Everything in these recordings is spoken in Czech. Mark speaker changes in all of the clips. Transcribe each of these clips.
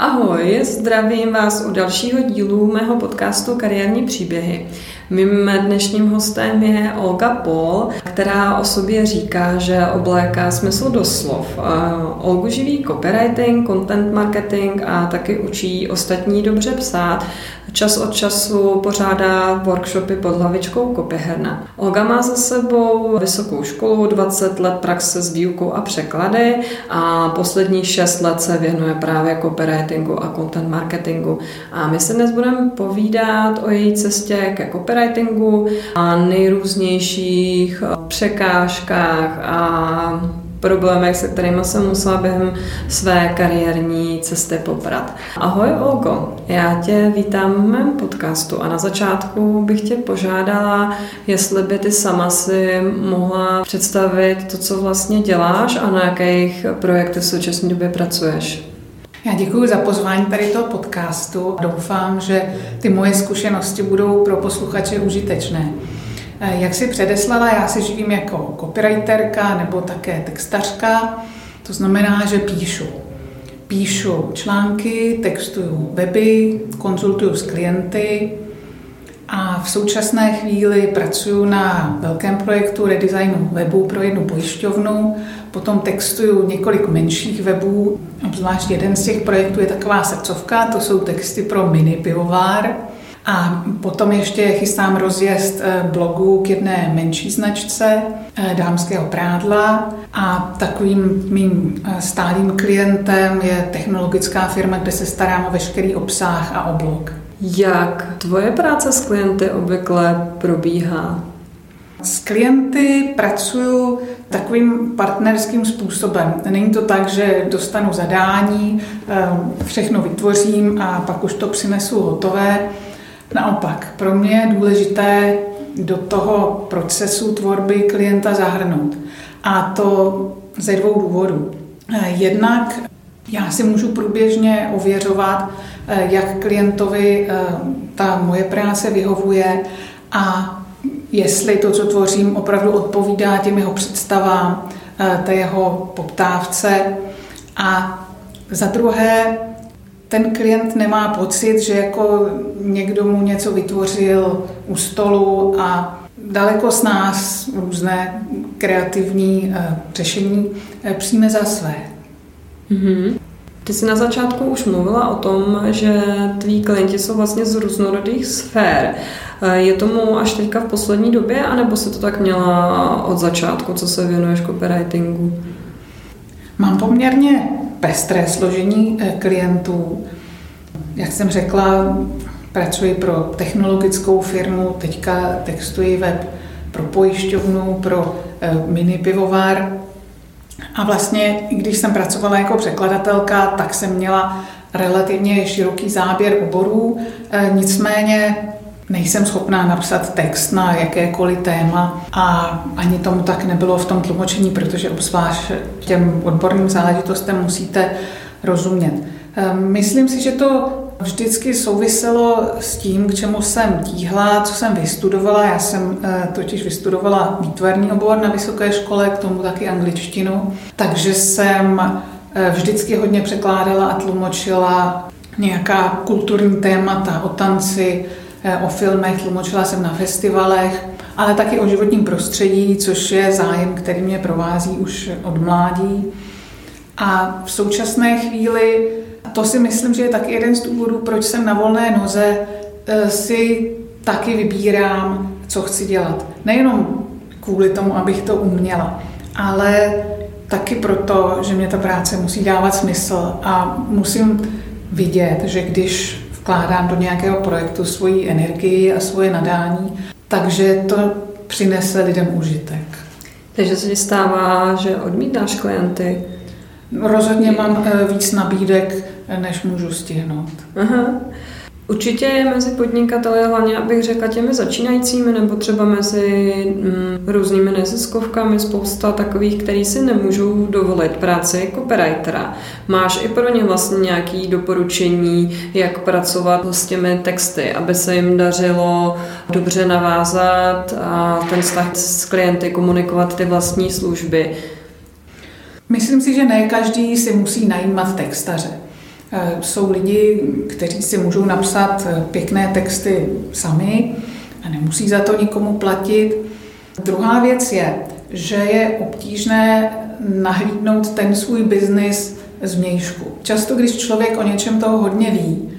Speaker 1: Ahoj, zdravím vás u dalšího dílu mého podcastu Kariérní příběhy. Mým dnešním hostem je Olga Pol, která o sobě říká, že obléká smysl do slov. Olgu živí copywriting, content marketing a taky učí ostatní dobře psát. Čas od času pořádá workshopy pod hlavičkou Kopyherna. Olga má za sebou vysokou školu, 20 let praxe s výukou a překlady a poslední 6 let se věnuje právě copywritingu a content marketingu. A my se dnes budeme povídat o její cestě ke copywritingu a nejrůznějších překážkách a problémech, se kterými jsem musela během své kariérní cesty poprat. Ahoj Olgo, já tě vítám v mém podcastu a na začátku bych tě požádala, jestli by ty sama si mohla představit to, co vlastně děláš a na jakých projektech v současné době pracuješ.
Speaker 2: Já děkuji za pozvání tady toho podcastu. Doufám, že ty moje zkušenosti budou pro posluchače užitečné. Eh, jak si předeslala, já se živím jako copywriterka nebo také textařka, to znamená, že píšu. Píšu články, textuju weby, konzultuju s klienty a v současné chvíli pracuji na velkém projektu redesignu webu pro jednu pojišťovnu, potom textuju několik menších webů, obzvlášť jeden z těch projektů je taková srdcovka, to jsou texty pro mini pivovár, a potom ještě chystám rozjezd eh, blogu k jedné menší značce eh, dámského prádla. A takovým mým eh, stálým klientem je technologická firma, kde se starám o veškerý obsah a o blog.
Speaker 1: Jak tvoje práce s klienty obvykle probíhá?
Speaker 2: S klienty pracuju takovým partnerským způsobem. Není to tak, že dostanu zadání, všechno vytvořím a pak už to přinesu hotové. Naopak, pro mě je důležité do toho procesu tvorby klienta zahrnout. A to ze dvou důvodů. Jednak já si můžu průběžně ověřovat, jak klientovi eh, ta moje práce vyhovuje a jestli to, co tvořím, opravdu odpovídá těm jeho představám, eh, té jeho poptávce. A za druhé, ten klient nemá pocit, že jako někdo mu něco vytvořil u stolu a daleko z nás různé kreativní řešení přijme za své.
Speaker 1: Mm-hmm. Ty jsi na začátku už mluvila o tom, že tví klienti jsou vlastně z různorodých sfér. Eh, je tomu až teďka v poslední době, anebo se to tak měla od začátku, co se věnuješ copywritingu?
Speaker 2: Mám poměrně pestré složení eh, klientů. Jak jsem řekla, pracuji pro technologickou firmu, teďka textuji web pro pojišťovnu, pro eh, mini pivovár. A vlastně, když jsem pracovala jako překladatelka, tak jsem měla relativně široký záběr oborů, eh, nicméně nejsem schopná napsat text na jakékoliv téma a ani tomu tak nebylo v tom tlumočení, protože obzvlášť těm odborným záležitostem musíte rozumět. Ehm, myslím si, že to vždycky souviselo s tím, k čemu jsem tíhla, co jsem vystudovala. Já jsem eh, totiž vystudovala výtvarný obor na vysoké škole, k tomu taky angličtinu, takže jsem eh, vždycky hodně překládala a tlumočila nějaká kulturní témata o tanci, Eh, o filmech, tlumočila jsem na festivalech, ale taky o životním prostředí, což je zájem, který mě provází už od mládí. A v současné chvíli, to si myslím, že je taky jeden z důvodů, proč jsem na volné noze, eh, si taky vybírám, co chci dělat. Nejenom kvůli tomu, abych to uměla, ale taky proto, že mě ta práce musí dávat smysl a musím vidět, že když vkládám do nějakého projektu svoji energii a svoje nadání, takže to přinese lidem užitek.
Speaker 1: Takže se ti stává, že odmítáš klienty?
Speaker 2: Rozhodně mám eh, víc nabídek, než můžu stihnout.
Speaker 1: Aha. Určitě je mezi podnikateli, hlavně abych řekla těmi začínajícími, nebo třeba mezi mm, různými neziskovkami, spousta takových, který si nemůžou dovolit práci copywritera. Máš i pro ně vlastně nějaké doporučení, jak pracovat s těmi texty, aby se jim dařilo dobře navázat a ten vztah s klienty komunikovat ty vlastní služby.
Speaker 2: Myslím si, že ne každý si musí najímat textaře. Jsou lidi, kteří si můžou napsat pěkné texty sami a nemusí za to nikomu platit. Druhá věc je, že je obtížné nahlídnout ten svůj biznis zvnějšku. Často, když člověk o něčem toho hodně ví,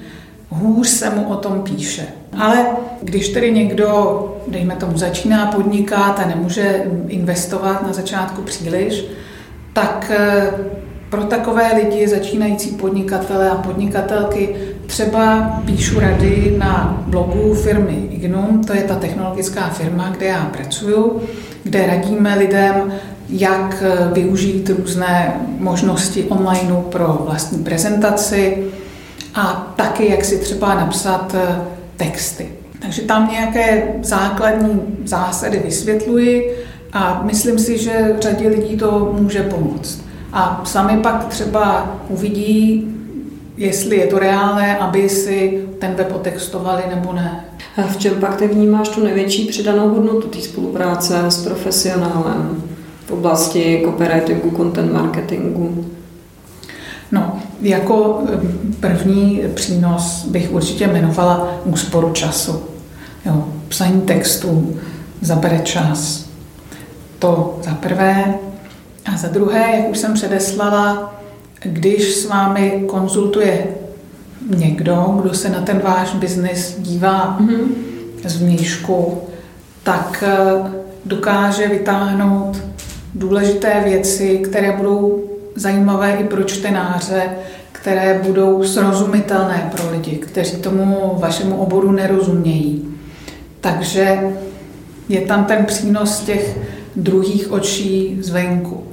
Speaker 2: hůř se mu o tom píše. Ale když tedy někdo, dejme tomu, začíná podnikat a nemůže investovat na začátku příliš, tak eh, pro takové lidi, začínající podnikatele a podnikatelky, třeba píšu rady na blogu firmy Ignum, to je ta technologická firma, kde já pracuju, kde radíme lidem, jak eh, využít různé možnosti online pro vlastní prezentaci a taky, jak si třeba napsat eh, texty. Takže tam nějaké základní zásady vysvětluji a myslím si, že řadě lidí to může pomoct. A sami pak třeba uvidí, jestli je to reálné, aby si ten web otextovali nebo ne.
Speaker 1: A v čem pak ty vnímáš tu největší přidanou hodnotu té spolupráce s profesionálem v oblasti copywritingu, content marketingu?
Speaker 2: No, jako první přínos bych určitě jmenovala úsporu času. Jo, psaní textů zabere čas. To za prvé. A za druhé, jak už jsem předeslala, když s vámi konzultuje někdo, kdo se na ten váš biznis dívá mm-hmm. zvnějšku, tak eh, dokáže vytáhnout důležité věci, které budou zajímavé i pro čtenáře, které budou srozumitelné pro lidi, kteří tomu vašemu oboru nerozumějí. Takže je tam ten přínos těch druhých očí zvenku.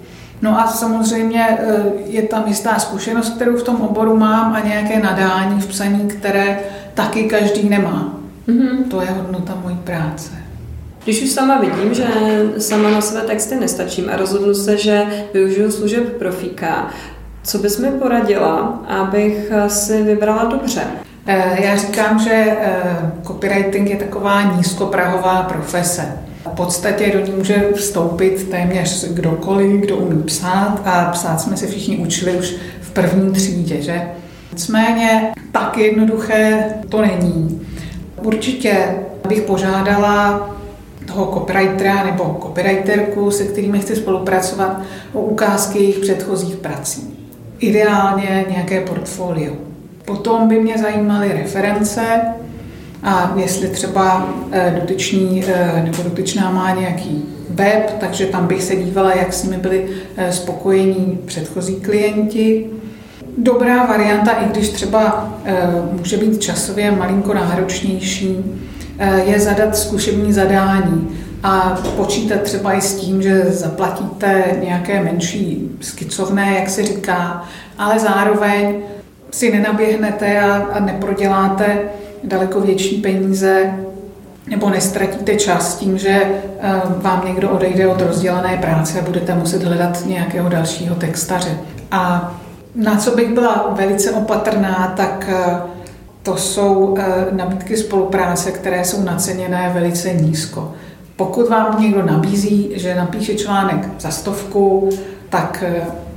Speaker 2: No a samozřejmě eh, je tam jistá zkušenost, kterou v tom oboru mám a nějaké nadání v psaní, které taky každý nemá. Mm-hmm. To je hodnota mojí práce.
Speaker 1: Když už sama vidím, že sama na své texty nestačím a rozhodnu se, že využiju služeb profíka, co bys mi poradila, abych si vybrala dobře?
Speaker 2: Eh, já říkám, že eh, copywriting je taková nízkoprahová profese. V podstatě do ní může vstoupit téměř kdokoliv, kdo umí psát a psát jsme se všichni učili už v první třídě, že? Nicméně tak jednoduché to není. Určitě bych požádala toho copywritera nebo copywriterku, se kterými chci spolupracovat, o ukázky jejich předchozích prací. Ideálně nějaké portfolio. Potom by mě zajímaly reference a jestli třeba eh, dotyčný eh, nebo dotyčná má nějaký web, takže tam bych se dívala, jak s nimi byli eh, spokojení předchozí klienti. Dobrá varianta, i když třeba může být časově malinko náročnější, je zadat zkušební zadání a počítat třeba i s tím, že zaplatíte nějaké menší skicovné, jak se říká, ale zároveň si nenaběhnete a neproděláte daleko větší peníze nebo nestratíte čas tím, že vám někdo odejde od rozdělané práce a budete muset hledat nějakého dalšího textaře. A na co bych byla velice opatrná, tak to jsou nabídky spolupráce, které jsou naceněné velice nízko. Pokud vám někdo nabízí, že napíše článek za stovku, tak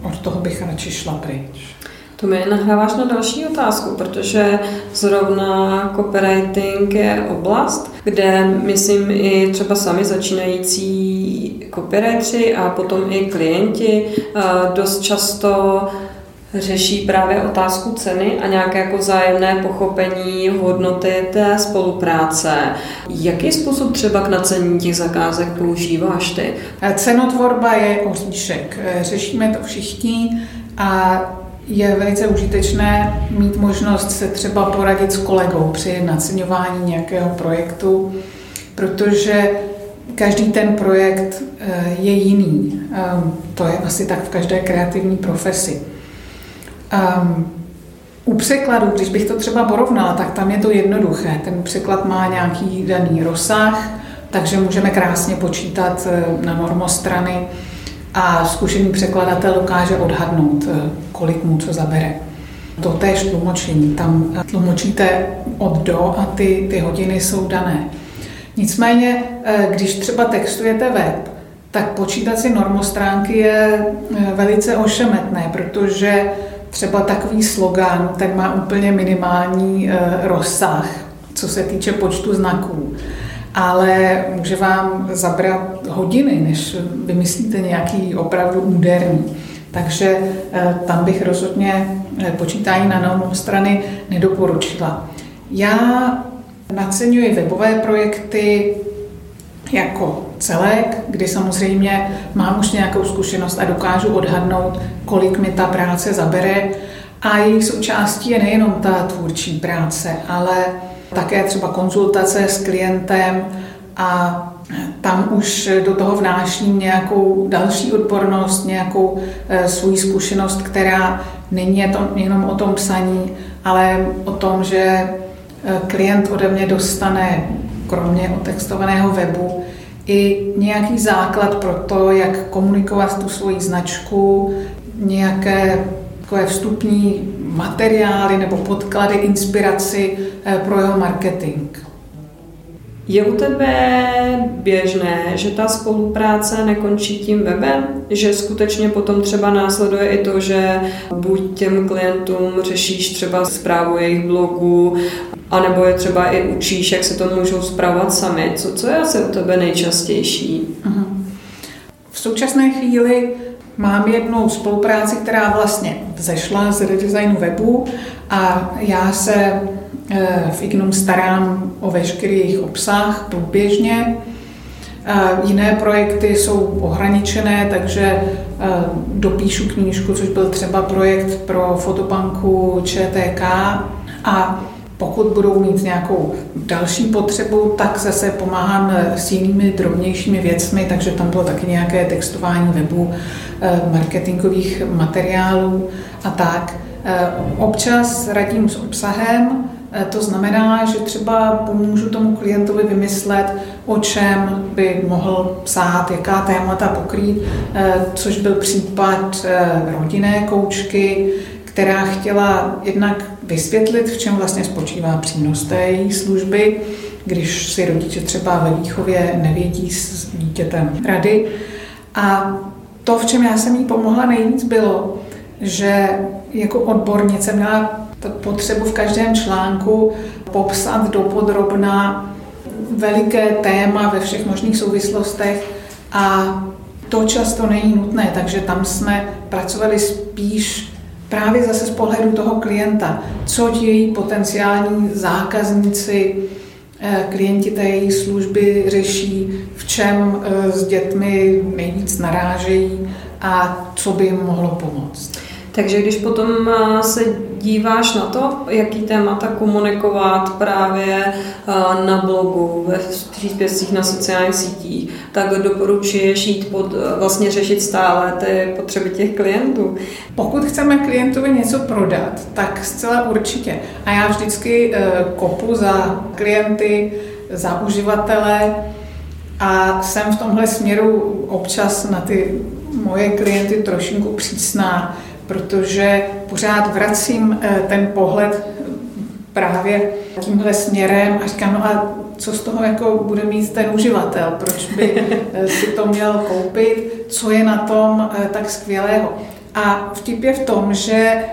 Speaker 2: od toho bych radši šla pryč.
Speaker 1: To mi nahráváš na další otázku, protože zrovna copywriting je oblast, kde myslím i třeba sami začínající copywriteri a potom i klienti dost často řeší právě otázku ceny a nějaké jako zájemné pochopení hodnoty té spolupráce. Jaký způsob třeba k nacení těch zakázek používáš ty?
Speaker 2: Cenotvorba je oříšek. Řešíme to všichni a je velice užitečné mít možnost se třeba poradit s kolegou při naceňování nějakého projektu, protože každý ten projekt eh, je jiný. Ehm, to je asi tak v každé kreativní profesi. Ehm, u překladu, když bych to třeba porovnala, tak tam je to jednoduché. Ten překlad má nějaký daný rozsah, takže můžeme krásně počítat eh, na normostrany a zkušený překladatel dokáže odhadnout, eh, kolik mu co zabere. To též tlumočení. Tam eh, tlumočíte od do a ty, ty hodiny jsou dané. Nicméně, eh, když třeba textujete web, tak počítat si normostránky je velice ošemetné, protože třeba takový slogan, ten má úplně minimální rozsah, co se týče počtu znaků ale může vám zabrat hodiny, než vymyslíte nějaký opravdu úderný. Takže eh, tam bych rozhodně eh, počítání na novou strany nedoporučila. Já naceňuji webové projekty jako celek, kdy samozřejmě mám už nějakou zkušenost a dokážu odhadnout, kolik mi ta práce zabere. A jejich součástí je nejenom ta tvůrčí práce, ale také třeba konzultace s klientem a tam už do toho vnáším nějakou další odbornost, nějakou e, svou zkušenost, která není jenom o tom psaní, ale o tom, že e, klient ode mě dostane, kromě otextovaného webu, i nějaký základ pro to, jak komunikovat tu svoji značku, nějaké takové vstupní materiály nebo podklady, inspiraci eh, pro jeho marketing.
Speaker 1: Je u tebe běžné, že ta spolupráce nekončí tím webem? Že skutečně potom třeba následuje i to, že buď těm klientům řešíš třeba zprávu jejich blogu, anebo je třeba i učíš, jak se to můžou zpravovat sami. Co, co je asi u tebe nejčastější?
Speaker 2: Uh-huh. V současné chvíli Mám jednu spolupráci, která vlastně vzešla z redesignu webu a já se eh, v Ignum starám o veškerý jejich obsah průběžně. Jiné projekty jsou ohraničené, takže eh, dopíšu knížku, což byl třeba projekt pro fotobanku ČTK a pokud budou mít nějakou další potřebu, tak zase pomáhám eh, s jinými drobnějšími věcmi, takže tam bylo taky nějaké textování webu, eh, marketingových materiálů a tak. Eh, občas radím s obsahem, to znamená, že třeba pomůžu tomu klientovi vymyslet, o čem by mohl psát, jaká témata pokrýt, což byl případ rodinné koučky, která chtěla jednak vysvětlit, v čem vlastně spočívá přínos té její služby, když si rodiče třeba ve výchově nevědí s dítětem rady. A to, v čem já jsem jí pomohla nejvíc, bylo, že jako odbornice měla potřebu v každém článku popsat dopodrobna veliké téma ve všech možných souvislostech a to často není nutné, takže tam jsme pracovali spíš právě zase z pohledu toho klienta, co ti její potenciální zákazníci, eh, klienti té její služby řeší, v čem eh, s dětmi nejvíc narážejí a co by jim mohlo pomoct.
Speaker 1: Takže když potom eh, se díváš na to, jaký témata komunikovat právě eh, na blogu, ve příspěvcích na sociálních sítích, tak doporučuješ jít pod, eh, vlastně řešit stále ty potřeby těch klientů.
Speaker 2: Pokud chceme klientovi něco prodat, tak zcela určitě. A já vždycky kopu za klienty, za uživatele a jsem v tomhle směru občas na ty moje klienty trošinku přísná, protože pořád vracím eh, ten pohled právě tímhle směrem a říkám, no a co z toho jako bude mít ten uživatel, proč by eh, si to měl koupit, co je na tom eh, tak skvělého. A vtip je v tom, že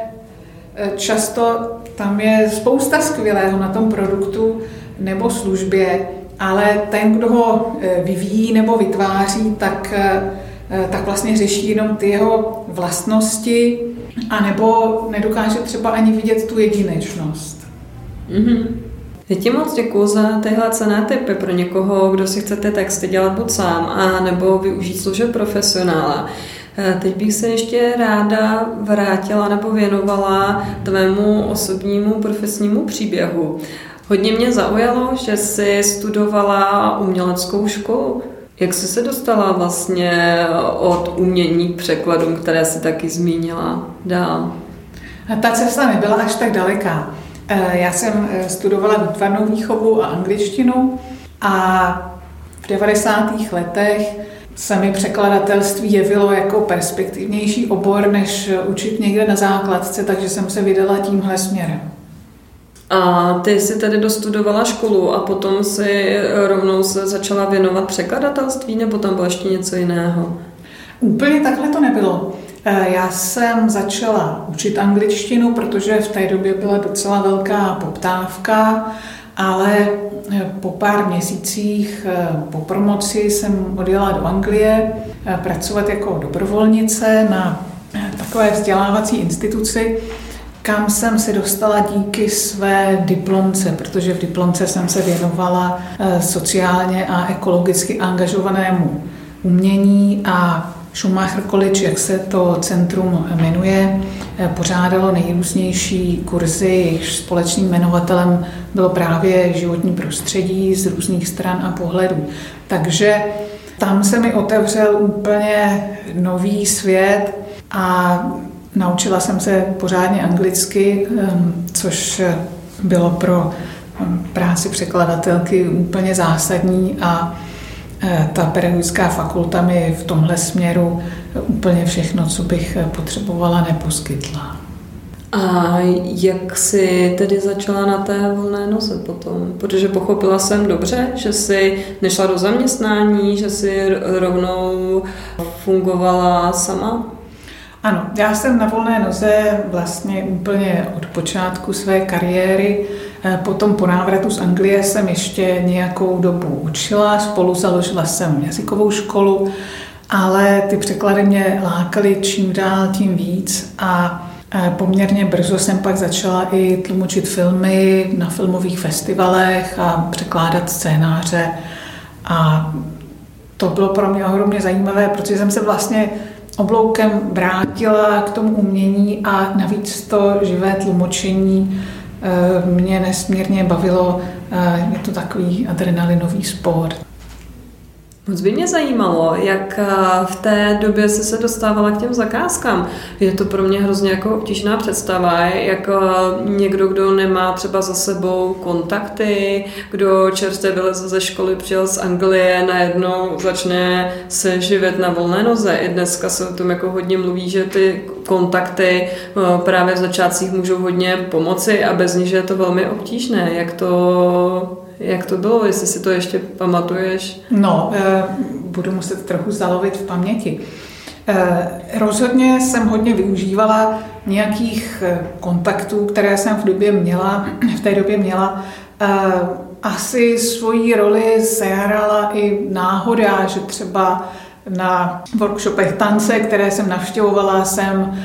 Speaker 2: často tam je spousta skvělého na tom produktu nebo službě, ale ten, kdo ho vyvíjí nebo vytváří, tak Eh, tak vlastně řeší jenom ty jeho vlastnosti, anebo nedokáže třeba ani vidět tu jedinečnost.
Speaker 1: Mm-hmm. Já ti moc děkuji za tyhle cené typy pro někoho, kdo si chcete texty dělat buď sám, a nebo využít služeb profesionála. Eh, teď bych se ještě ráda vrátila nebo věnovala tvému osobnímu profesnímu příběhu. Hodně mě zaujalo, že jsi studovala uměleckou školu. Jak jsi se dostala vlastně od umění k překladům, které si taky zmínila dál?
Speaker 2: Ta cesta nebyla až tak daleká. Eh, já jsem eh, studovala výtvarnou výchovu a angličtinu a v 90. letech se mi překladatelství jevilo jako perspektivnější obor, než učit někde na základce, takže jsem se vydala tímhle směrem.
Speaker 1: A ty jsi tedy dostudovala školu a potom si rovnou se začala věnovat překladatelství, nebo tam bylo ještě něco jiného?
Speaker 2: Úplně takhle to nebylo. Eh, já jsem začala učit angličtinu, protože v té době byla docela velká poptávka, ale eh, po pár měsících eh, po promoci jsem odjela do Anglie pracovat jako dobrovolnice na takové vzdělávací instituci, kam jsem se dostala díky své diplomce, protože v diplomce jsem se věnovala sociálně a ekologicky angažovanému umění a Schumacher College, jak se to centrum jmenuje, pořádalo nejrůznější kurzy, jejichž společným jmenovatelem bylo právě životní prostředí z různých stran a pohledů. Takže tam se mi otevřel úplně nový svět a naučila jsem se pořádně anglicky, ehm, což bylo pro ehm, práci překladatelky úplně zásadní a Eh, ta pedagogická fakulta mi v tomhle směru úplně všechno, co bych potřebovala, neposkytla.
Speaker 1: A jak jsi tedy začala na té volné noze potom? Protože pochopila jsem dobře, že jsi nešla do zaměstnání, že jsi rovnou fungovala sama?
Speaker 2: Ano, já jsem na volné noze vlastně úplně od počátku své kariéry. Eh, potom po návratu z Anglie jsem ještě nějakou dobu učila, spolu založila jsem jazykovou školu, ale ty překlady mě lákaly čím dál tím víc a eh, Poměrně brzo jsem pak začala i tlumočit filmy na filmových festivalech a překládat scénáře. A to bylo pro mě ohromně zajímavé, protože jsem se vlastně obloukem vrátila k tomu umění a navíc to živé tlumočení eh, mě nesmírně bavilo. Eh, je to takový adrenalinový sport.
Speaker 1: Moc by mě zajímalo, jak eh, v té době se se dostávala k těm zakázkám. Je to pro mě hrozně jako obtížná představa, jak eh, někdo, kdo nemá třeba za sebou kontakty, kdo čerstvě vylezl ze školy, přijel z Anglie, najednou začne se živit na volné noze. I dneska se o tom jako hodně mluví, že ty kontakty eh, právě v začátcích můžou hodně pomoci a bez nich je to velmi obtížné. Jak to jak to bylo, jestli si to ještě pamatuješ?
Speaker 2: No, eh, budu muset trochu zalovit v paměti. Eh, rozhodně jsem hodně využívala nějakých eh, kontaktů, které jsem v době měla, v té době měla. Asi svoji roli sehrala i náhoda, že třeba na workshopech tance, které jsem navštěvovala, jsem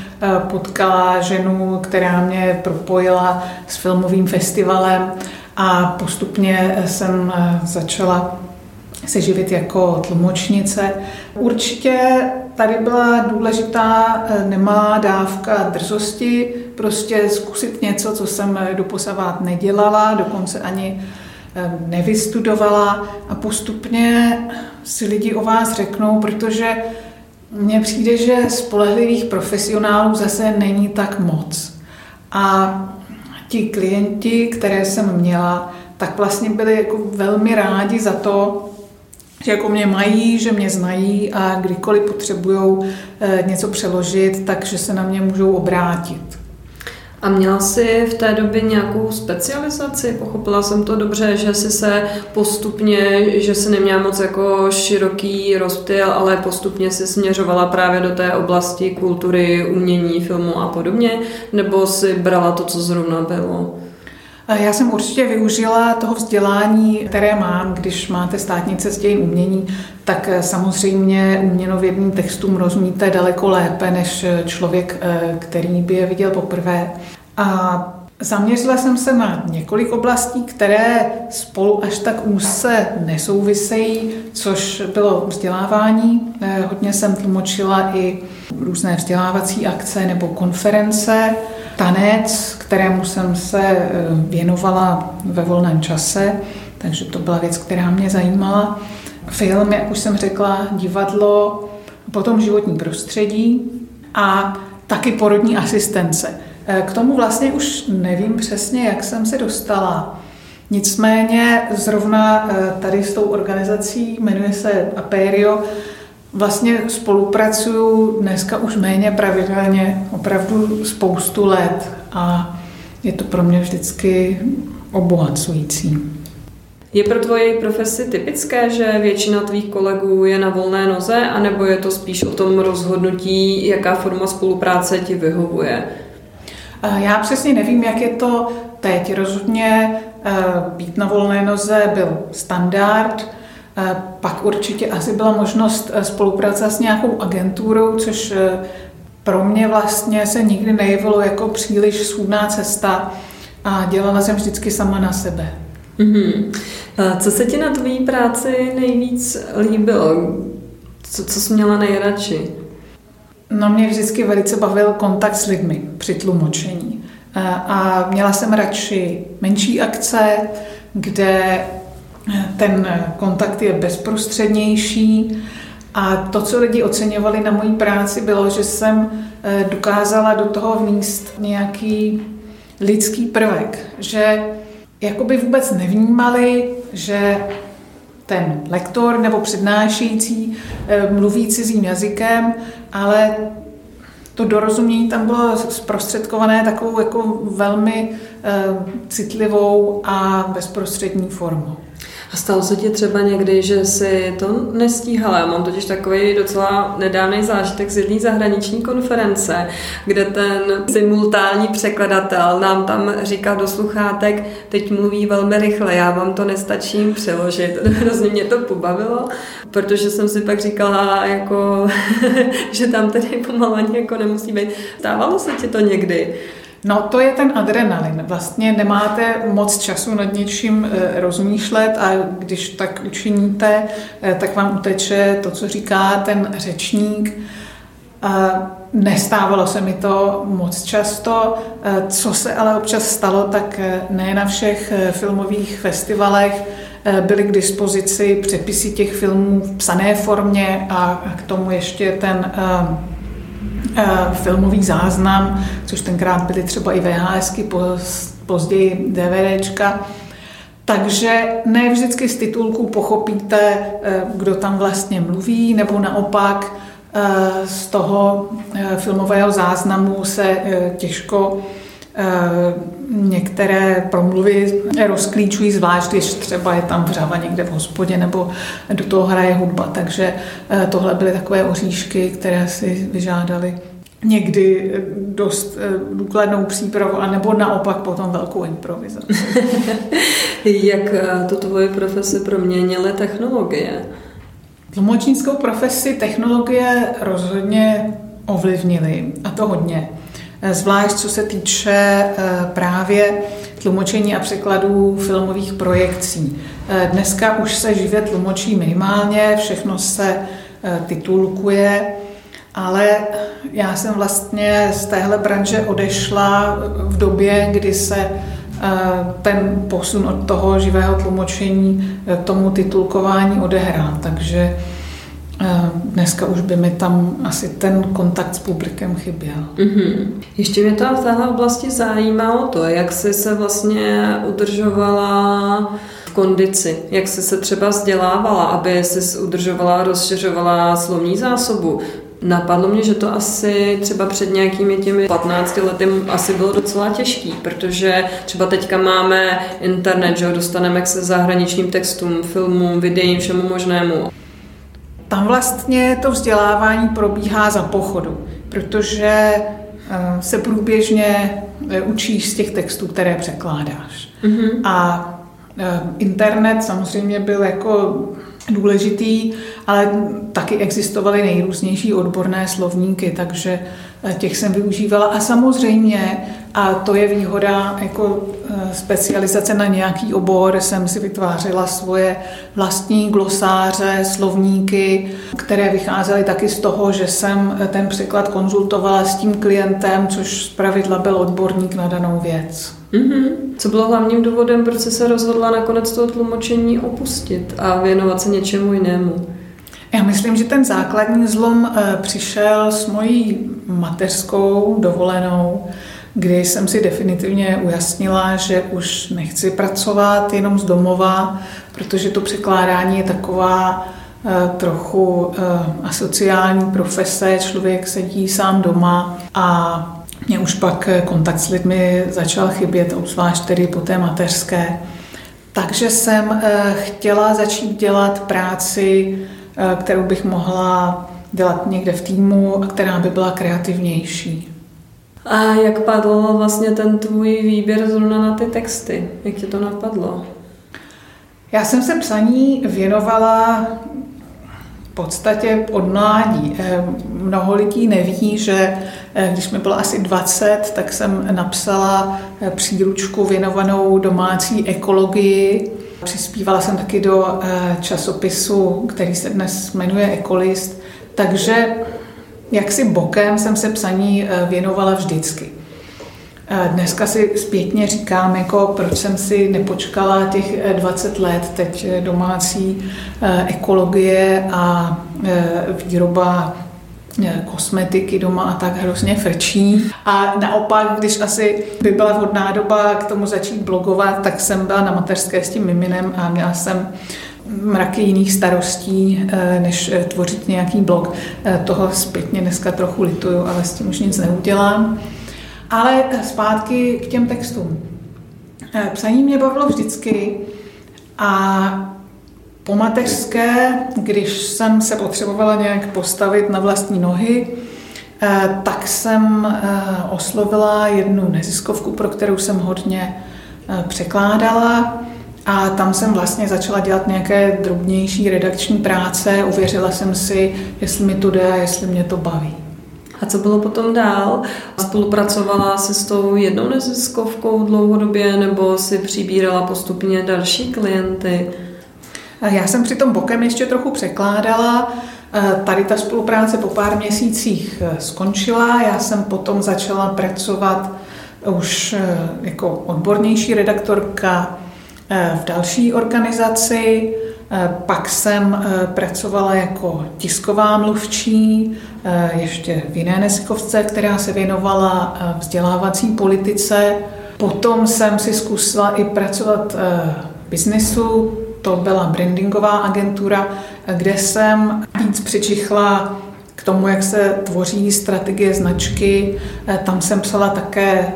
Speaker 2: potkala ženu, která mě propojila s filmovým festivalem a postupně jsem eh, začala se živit jako tlumočnice. Určitě tady byla důležitá eh, nemalá dávka drzosti, prostě zkusit něco, co jsem doposavat nedělala, dokonce ani eh, nevystudovala a postupně si lidi o vás řeknou, protože mně přijde, že spolehlivých profesionálů zase není tak moc. A ti klienti, které jsem měla, tak vlastně byli jako velmi rádi za to, že jako mě mají, že mě znají a kdykoliv potřebují eh, něco přeložit, takže se na mě můžou obrátit.
Speaker 1: A měla jsi v té době nějakou specializaci? Pochopila jsem to dobře, že jsi se postupně, že jsi neměla moc jako široký rozptyl, ale postupně si směřovala právě do té oblasti kultury, umění, filmu a podobně? Nebo si brala to, co zrovna bylo?
Speaker 2: Já jsem určitě využila toho vzdělání, které mám, když máte státnice z dějin umění, tak eh, samozřejmě uměnovědným textům rozumíte daleko lépe než eh, člověk, eh, který by je viděl poprvé. A Zaměřila jsem se na několik oblastí, které spolu až tak úzce nesouvisejí, což bylo vzdělávání. Hodně jsem tlumočila i různé vzdělávací akce nebo konference, tanec, kterému jsem se věnovala ve volném čase, takže to byla věc, která mě zajímala. Film, jak už jsem řekla, divadlo, potom životní prostředí a taky porodní asistence. E, k tomu vlastně už nevím přesně, jak jsem se dostala. Nicméně zrovna e, tady s tou organizací, jmenuje se Aperio, vlastně spolupracuju dneska už méně pravidelně, opravdu spoustu let a je to pro mě vždycky obohacující.
Speaker 1: Je pro tvoji profesi typické, že většina tvých kolegů je na volné noze, anebo je to spíš o tom rozhodnutí, jaká forma spolupráce ti vyhovuje?
Speaker 2: Já přesně nevím, jak je to teď. Rozhodně eh, být na volné noze byl standard. Eh, pak určitě asi byla možnost eh, spolupráce s nějakou agenturou, což pro mě vlastně se nikdy nejevilo jako příliš svůdná cesta a dělala jsem vždycky sama na sebe.
Speaker 1: Mm-hmm. Co se ti na tvojí práci nejvíc líbilo? Co, co jsi měla nejradši?
Speaker 2: No mě vždycky velice bavil kontakt s lidmi při tlumočení. A měla jsem radši menší akce, kde ten kontakt je bezprostřednější. A to, co lidi oceňovali na mojí práci, bylo, že jsem eh, dokázala do toho vníst nějaký lidský prvek, že jakoby vůbec nevnímali, že ten lektor nebo přednášející eh, mluví cizím jazykem, ale to dorozumění tam bylo zprostředkované takovou jako velmi eh, citlivou a bezprostřední formou.
Speaker 1: A stalo se ti třeba někdy, že si to nestíhala? Já mám totiž takový docela nedávný zážitek z jedné zahraniční konference, kde ten simultánní překladatel nám tam říkal do sluchátek, teď mluví velmi rychle, já vám to nestačím přeložit. Hrozně mě to pobavilo, protože jsem si pak říkala, jako, že tam tedy pomalu jako nemusí být. Stávalo se ti to někdy?
Speaker 2: No to je ten adrenalin. Vlastně nemáte moc času nad něčím eh, rozmýšlet a když tak učiníte, eh, tak vám uteče to, co říká ten řečník. Nestávalo se mi to moc často. Eh, co se ale občas stalo, tak ne na všech filmových festivalech byly k dispozici přepisy těch filmů v psané formě a k tomu ještě ten filmový záznam, což tenkrát byly třeba i VHSky, později DVDčka. Takže ne vždycky z titulku pochopíte, eh, kdo tam vlastně mluví, nebo naopak eh, z toho filmového záznamu se těžko některé promluvy rozklíčují, zvlášť když třeba je tam vřava někde v hospodě nebo do toho hraje hudba. Takže tohle byly takové oříšky, které si vyžádali někdy dost důkladnou přípravu, anebo naopak potom velkou improvizaci.
Speaker 1: Jak to tvoje profese proměnily technologie?
Speaker 2: Tlumočnickou profesi technologie rozhodně ovlivnily, a to hodně zvlášť co se týče eh, právě tlumočení a překladů filmových projekcí. Eh, dneska už se živě tlumočí minimálně, všechno se eh, titulkuje, ale já jsem vlastně z téhle branže odešla v době, kdy se ten posun od toho živého tlumočení tomu titulkování odehrál. Takže Dneska už by mi tam asi ten kontakt s publikem chyběl. Mm-hmm.
Speaker 1: Ještě mě to v téhle oblasti zajímalo to, jak jsi se vlastně udržovala v kondici, jak jsi se třeba vzdělávala, aby jsi udržovala rozšiřovala slovní zásobu. Napadlo mě, že to asi třeba před nějakými těmi 15 lety asi bylo docela těžký, protože třeba teďka máme internet, že dostaneme se zahraničním textům, filmům, videím, všemu možnému.
Speaker 2: Tam vlastně to vzdělávání probíhá za pochodu, protože eh, se průběžně eh, učíš z těch textů, které překládáš. Mm-hmm. A eh, internet samozřejmě byl jako důležitý, ale taky existovaly nejrůznější odborné slovníky, takže těch jsem využívala. A samozřejmě, a to je výhoda jako e, specializace na nějaký obor, jsem si vytvářela svoje vlastní glosáře, slovníky, které vycházely taky z toho, že jsem ten překlad konzultovala s tím klientem, což zpravidla byl odborník na danou věc.
Speaker 1: Mm-hmm. Co bylo hlavním důvodem, proč se rozhodla nakonec toho tlumočení opustit a věnovat se něčemu jinému?
Speaker 2: Já myslím, že ten základní zlom eh, přišel s mojí mateřskou dovolenou, kdy jsem si definitivně ujasnila, že už nechci pracovat jenom z domova, protože to překládání je taková eh, trochu eh, asociální profese, člověk sedí sám doma a mě už pak kontakt s lidmi začal chybět, obzvlášť tedy po té mateřské. Takže jsem eh, chtěla začít dělat práci, eh, kterou bych mohla dělat někde v týmu a která by byla kreativnější.
Speaker 1: A jak padl vlastně ten tvůj výběr zrovna na ty texty? Jak tě to napadlo?
Speaker 2: Já jsem se psaní věnovala podstatě od mládí. Eh, mnoho lidí neví, že eh, když mi bylo asi 20, tak jsem napsala eh, příručku věnovanou domácí ekologii. Přispívala jsem taky do časopisu, který se dnes jmenuje Ekolist. Takže jaksi bokem jsem se psaní věnovala vždycky. Dneska si zpětně říkám, jako proč jsem si nepočkala těch 20 eh, let teď eh, domácí eh, ekologie a výroba kosmetiky doma a tak hrozně frčí. A naopak, když asi by byla vhodná doba k tomu začít blogovat, tak jsem byla na mateřské s tím miminem a měla jsem mraky jiných starostí, než tvořit nějaký blog. Toho zpětně dneska trochu lituju, ale s tím už nic neudělám. Ale zpátky k těm textům. Eh, psaní mě bavilo vždycky a po mateřské, když jsem se potřebovala nějak postavit na vlastní nohy, eh, tak jsem eh, oslovila jednu neziskovku, pro kterou jsem hodně překládala a tam jsem vlastně začala dělat nějaké drobnější redakční práce, uvěřila jsem si, jestli mi to jde a jestli mě to baví.
Speaker 1: A co bylo potom dál? Spolupracovala se s tou jednou neziskovkou dlouhodobě nebo si přibírala postupně další klienty?
Speaker 2: Já jsem při tom bokem ještě trochu překládala. Tady ta spolupráce po pár měsících e, skončila. Já jsem potom začala pracovat už e, jako odbornější redaktorka e, v další organizaci. Eh, pak jsem eh, pracovala jako tisková mluvčí, eh, ještě v jiné neziskovce, která se věnovala vzdělávací politice. Potom jsem si zkusila i pracovat v biznesu, to byla brandingová agentura, kde jsem víc přičichla k tomu, jak se tvoří strategie značky. Tam jsem psala také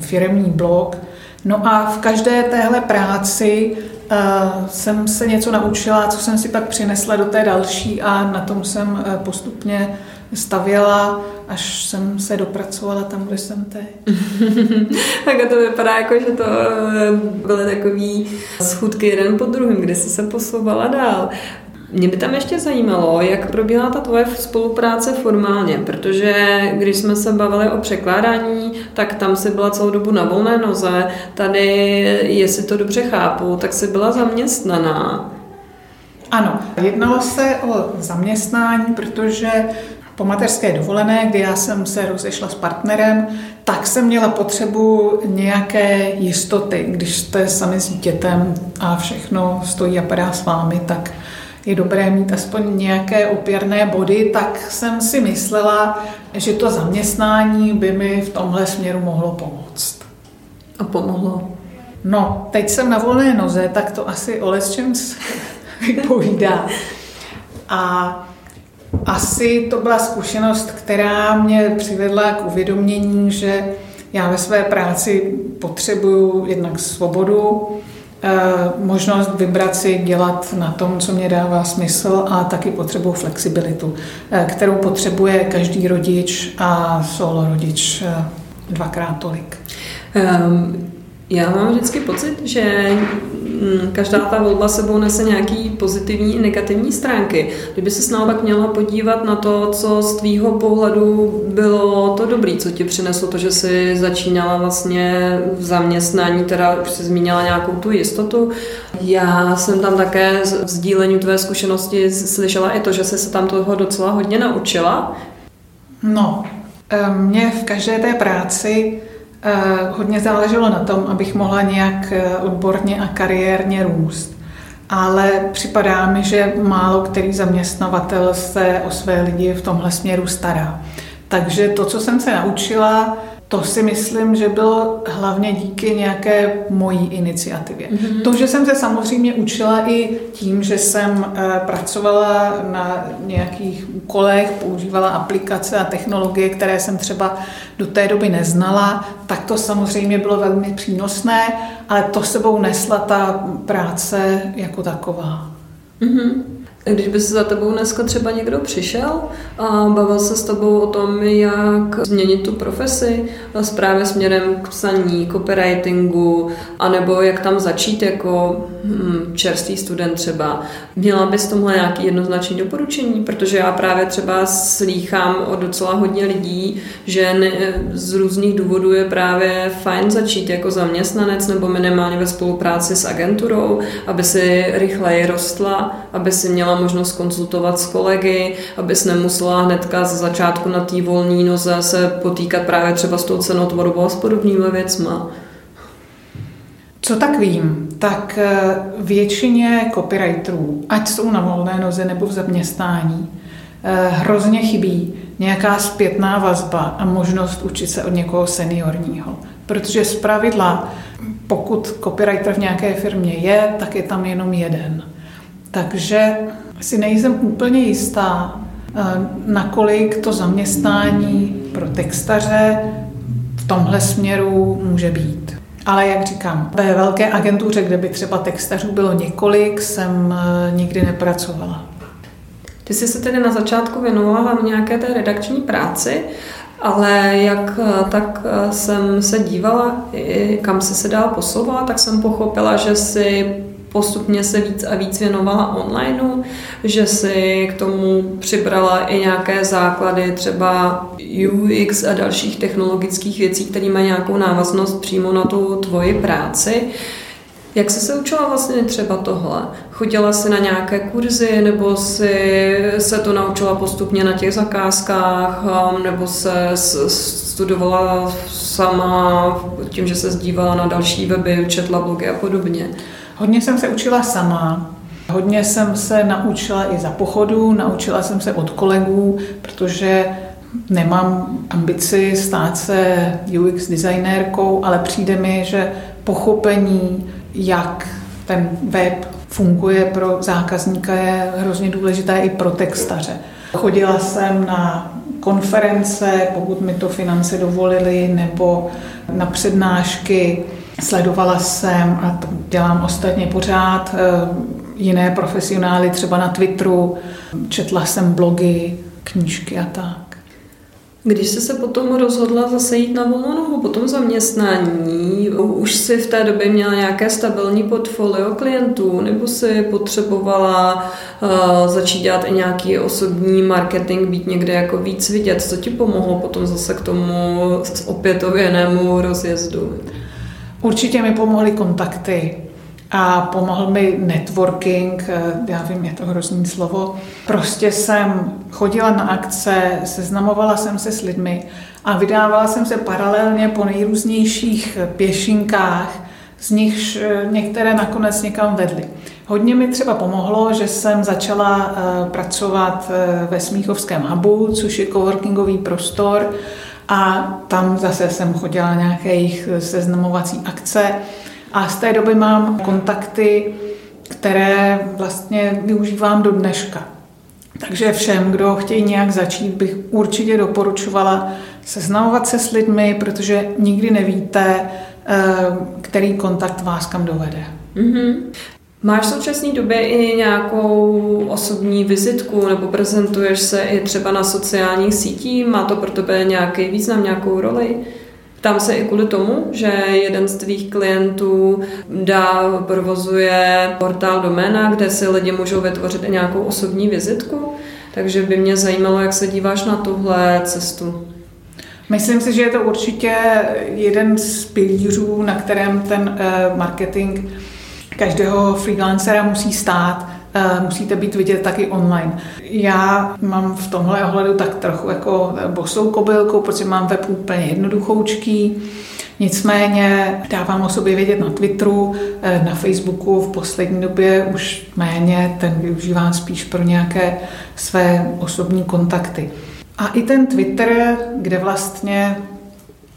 Speaker 2: firemní blog. No a v každé téhle práci uh, jsem se něco naučila, co jsem si pak přinesla do té další a na tom jsem uh, postupně stavěla, až jsem se dopracovala tam, kde jsem teď.
Speaker 1: tak to vypadá jako, že to eh, byly takový schůdky jeden po druhém, kde jsi se posouvala dál. Mě by tam ještě zajímalo, jak probíhá ta tvoje spolupráce formálně, protože když jsme se bavili o překládání, tak tam si byla celou dobu na volné noze. Tady, jestli to dobře chápu, tak si byla zaměstnaná.
Speaker 2: Ano, jednalo se o zaměstnání, protože po mateřské dovolené, kdy já jsem se rozešla s partnerem, tak jsem měla potřebu nějaké jistoty. Když jste sami s dítětem a všechno stojí a padá s vámi, tak je dobré mít aspoň nějaké opěrné body, tak jsem si myslela, že to zaměstnání by mi v tomhle směru mohlo pomoct.
Speaker 1: A pomohlo?
Speaker 2: No, teď jsem na volné noze, tak to asi o čem vypovídá. A asi to byla zkušenost, která mě přivedla k uvědomění, že já ve své práci potřebuju jednak svobodu, možnost vybrat si dělat na tom, co mě dává smysl a taky potřebuji flexibilitu, eh, kterou potřebuje každý rodič a solo rodič eh, dvakrát tolik. Um,
Speaker 1: já mám vždycky pocit, že každá ta volba sebou nese nějaký pozitivní i negativní stránky. Kdyby se naopak měla podívat na to, co z tvýho pohledu bylo to dobrý, co ti přineslo to, že jsi začínala vlastně v zaměstnání, teda už jsi zmínila nějakou tu jistotu. Já jsem tam také v sdílení tvé zkušenosti slyšela i to, že jsi se tam toho docela hodně naučila.
Speaker 2: No, eh, mě v každé té práci hodně záleželo na tom, abych mohla nějak eh, odborně a kariérně růst. Ale připadá mi, že málo který zaměstnavatel se o své lidi v tomhle směru stará. Takže to, co jsem se naučila, to si myslím, že bylo hlavně díky nějaké mojí iniciativě. Mm-hmm. To, že jsem se samozřejmě učila i tím, že jsem eh, pracovala na nějakých úkolech, používala aplikace a technologie, které jsem třeba do té doby neznala, tak to samozřejmě bylo velmi přínosné, ale to sebou nesla ta práce jako taková.
Speaker 1: Mm-hmm. Když by se za tebou dneska třeba někdo přišel a bavil se s tebou o tom, jak změnit tu profesi právě směrem k psaní, copywritingu, anebo jak tam začít jako hmm, čerstvý student třeba, měla bys tomhle nějaký jednoznačný doporučení? Protože já právě třeba slýchám o docela hodně lidí, že ne, z různých důvodů je právě fajn začít jako zaměstnanec nebo minimálně ve spolupráci s agenturou, aby si rychleji rostla, aby si měla měla možnost konzultovat s kolegy, abys nemusela hnedka ze začátku na té volné noze se potýkat právě třeba s tou cenotvorbou a s podobnými věcma.
Speaker 2: Co tak vím, tak eh, většině copywriterů, ať jsou na volné noze nebo v zaměstnání, eh, hrozně chybí nějaká zpětná vazba a možnost učit se od někoho seniorního. Protože z pravidla, pokud copywriter v nějaké firmě je, tak je tam jenom jeden. Takže si nejsem úplně jistá, eh, nakolik to zaměstnání pro textaře v tomhle směru může být. Ale jak říkám, ve velké agentuře, kde by třeba textařů bylo několik, jsem eh, nikdy nepracovala.
Speaker 1: Ty jsi se tedy na začátku věnovala nějaké té redakční práci, ale jak eh, tak jsem se dívala, kam se se dál posouvala, tak jsem pochopila, že si postupně se víc a víc věnovala onlineu, že si k tomu přibrala i nějaké základy třeba UX a dalších technologických věcí, které mají nějakou návaznost přímo na tu tvoji práci. Jak jsi se učila vlastně třeba tohle? Chodila jsi na nějaké kurzy, nebo si se to naučila postupně na těch zakázkách, um, nebo se studovala sama tím, že se zdívala na další weby, četla blogy a podobně?
Speaker 2: Hodně jsem se učila sama, hodně jsem se naučila i za pochodu, naučila jsem se od kolegů, protože nemám ambici stát se UX designérkou, ale přijde mi, že pochopení, jak ten web funguje pro zákazníka, je hrozně důležité i pro textaře. Chodila jsem na konference, pokud mi to finance dovolily, nebo na přednášky Sledovala jsem, a to dělám ostatně pořád, eh, jiné profesionály třeba na Twitteru, četla jsem blogy, knížky a tak.
Speaker 1: Když jsi se potom rozhodla zase jít na volnou nohu po tom zaměstnání, už si v té době měla nějaké stabilní portfolio klientů, nebo si potřebovala uh, začít dělat i nějaký osobní marketing, být někde jako víc vidět? Co ti pomohlo potom zase k tomu opětověnému rozjezdu?
Speaker 2: Určitě mi pomohly kontakty a pomohl mi networking, eh, já vím, je to hrozný slovo. Prostě jsem chodila na akce, seznamovala jsem se s lidmi a vydávala jsem se paralelně po nejrůznějších pěšinkách, z nichž eh, některé nakonec někam vedly. Hodně mi třeba pomohlo, že jsem začala eh, pracovat ve Smíchovském hubu, což je coworkingový prostor, a tam zase jsem chodila nějaké jejich seznamovací akce a z té doby mám kontakty, které vlastně využívám do dneška. Takže všem, kdo chtějí nějak začít, bych určitě doporučovala seznamovat se s lidmi, protože nikdy nevíte, eh, který kontakt vás kam dovede. Mm-hmm.
Speaker 1: Máš v současné době i nějakou osobní vizitku nebo prezentuješ se i třeba na sociálních sítích? Má to pro tebe nějaký význam, nějakou roli? Tam se i kvůli tomu, že jeden z tvých klientů dá, provozuje portál doména, kde si lidi můžou vytvořit i nějakou osobní vizitku. Takže by mě zajímalo, jak se díváš na tuhle cestu.
Speaker 2: Myslím si, že je to určitě jeden z pilířů, na kterém ten eh, marketing každého freelancera musí stát, eh, musíte být vidět taky online. Já mám v tomhle ohledu tak trochu jako bosou kobylku, protože mám web úplně jednoduchoučký, Nicméně dávám o sobě vědět na Twitteru, eh, na Facebooku v poslední době už méně, ten využívám spíš pro nějaké své osobní kontakty. A i ten Twitter, kde vlastně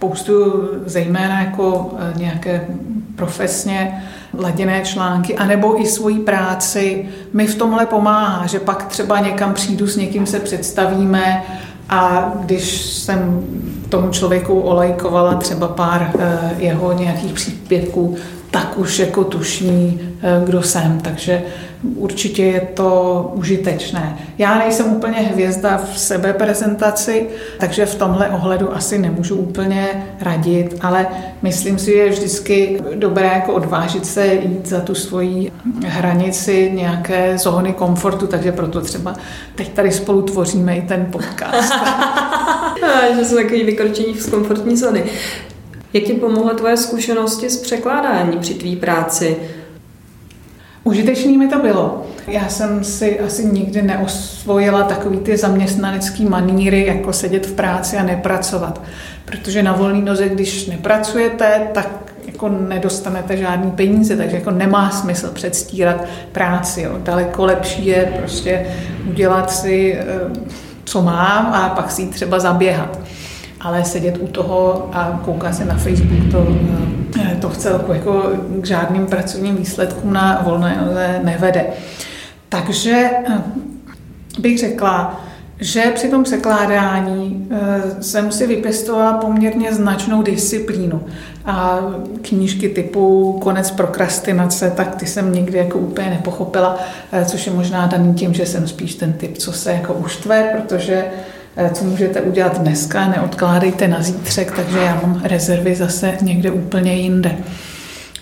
Speaker 2: spoustu zejména jako eh, nějaké profesně laděné články, anebo i svoji práci. Mi v tomhle pomáhá, že pak třeba někam přijdu, s někým se představíme a když jsem tomu člověku olejkovala třeba pár eh, jeho nějakých příspěvků, tak už jako tuší, eh, kdo jsem. Takže určitě je to užitečné. Já nejsem úplně hvězda v sebeprezentaci, takže v tomhle ohledu asi nemůžu úplně radit, ale myslím si, že je vždycky dobré jako odvážit se jít za tu svoji hranici nějaké zóny komfortu, takže proto třeba teď tady spolu tvoříme i ten podcast.
Speaker 1: že jsou takový vykročení z komfortní zóny. Jak ti pomohly tvoje zkušenosti s překládání při tvý práci?
Speaker 2: Užitečný mi to bylo. Já jsem si asi nikdy neosvojila takový ty zaměstnanecký maníry, jako sedět v práci a nepracovat. Protože na volný noze, když nepracujete, tak jako nedostanete žádný peníze, takže jako nemá smysl předstírat práci. Jo. Daleko lepší je prostě udělat si, eh, co mám a pak si jít třeba zaběhat ale sedět u toho a koukat se na Facebook, to, eh, to v celku jako k žádným pracovním výsledkům na volné nevede. Takže eh, bych řekla, že při tom překládání eh, jsem si vypěstovala poměrně značnou disciplínu. A knížky typu Konec prokrastinace, tak ty jsem nikdy jako úplně nepochopila, což je možná daný tím, že jsem spíš ten typ, co se jako uštve, protože Eh, co můžete udělat dneska, neodkládejte na zítřek, takže já mám rezervy zase někde úplně jinde.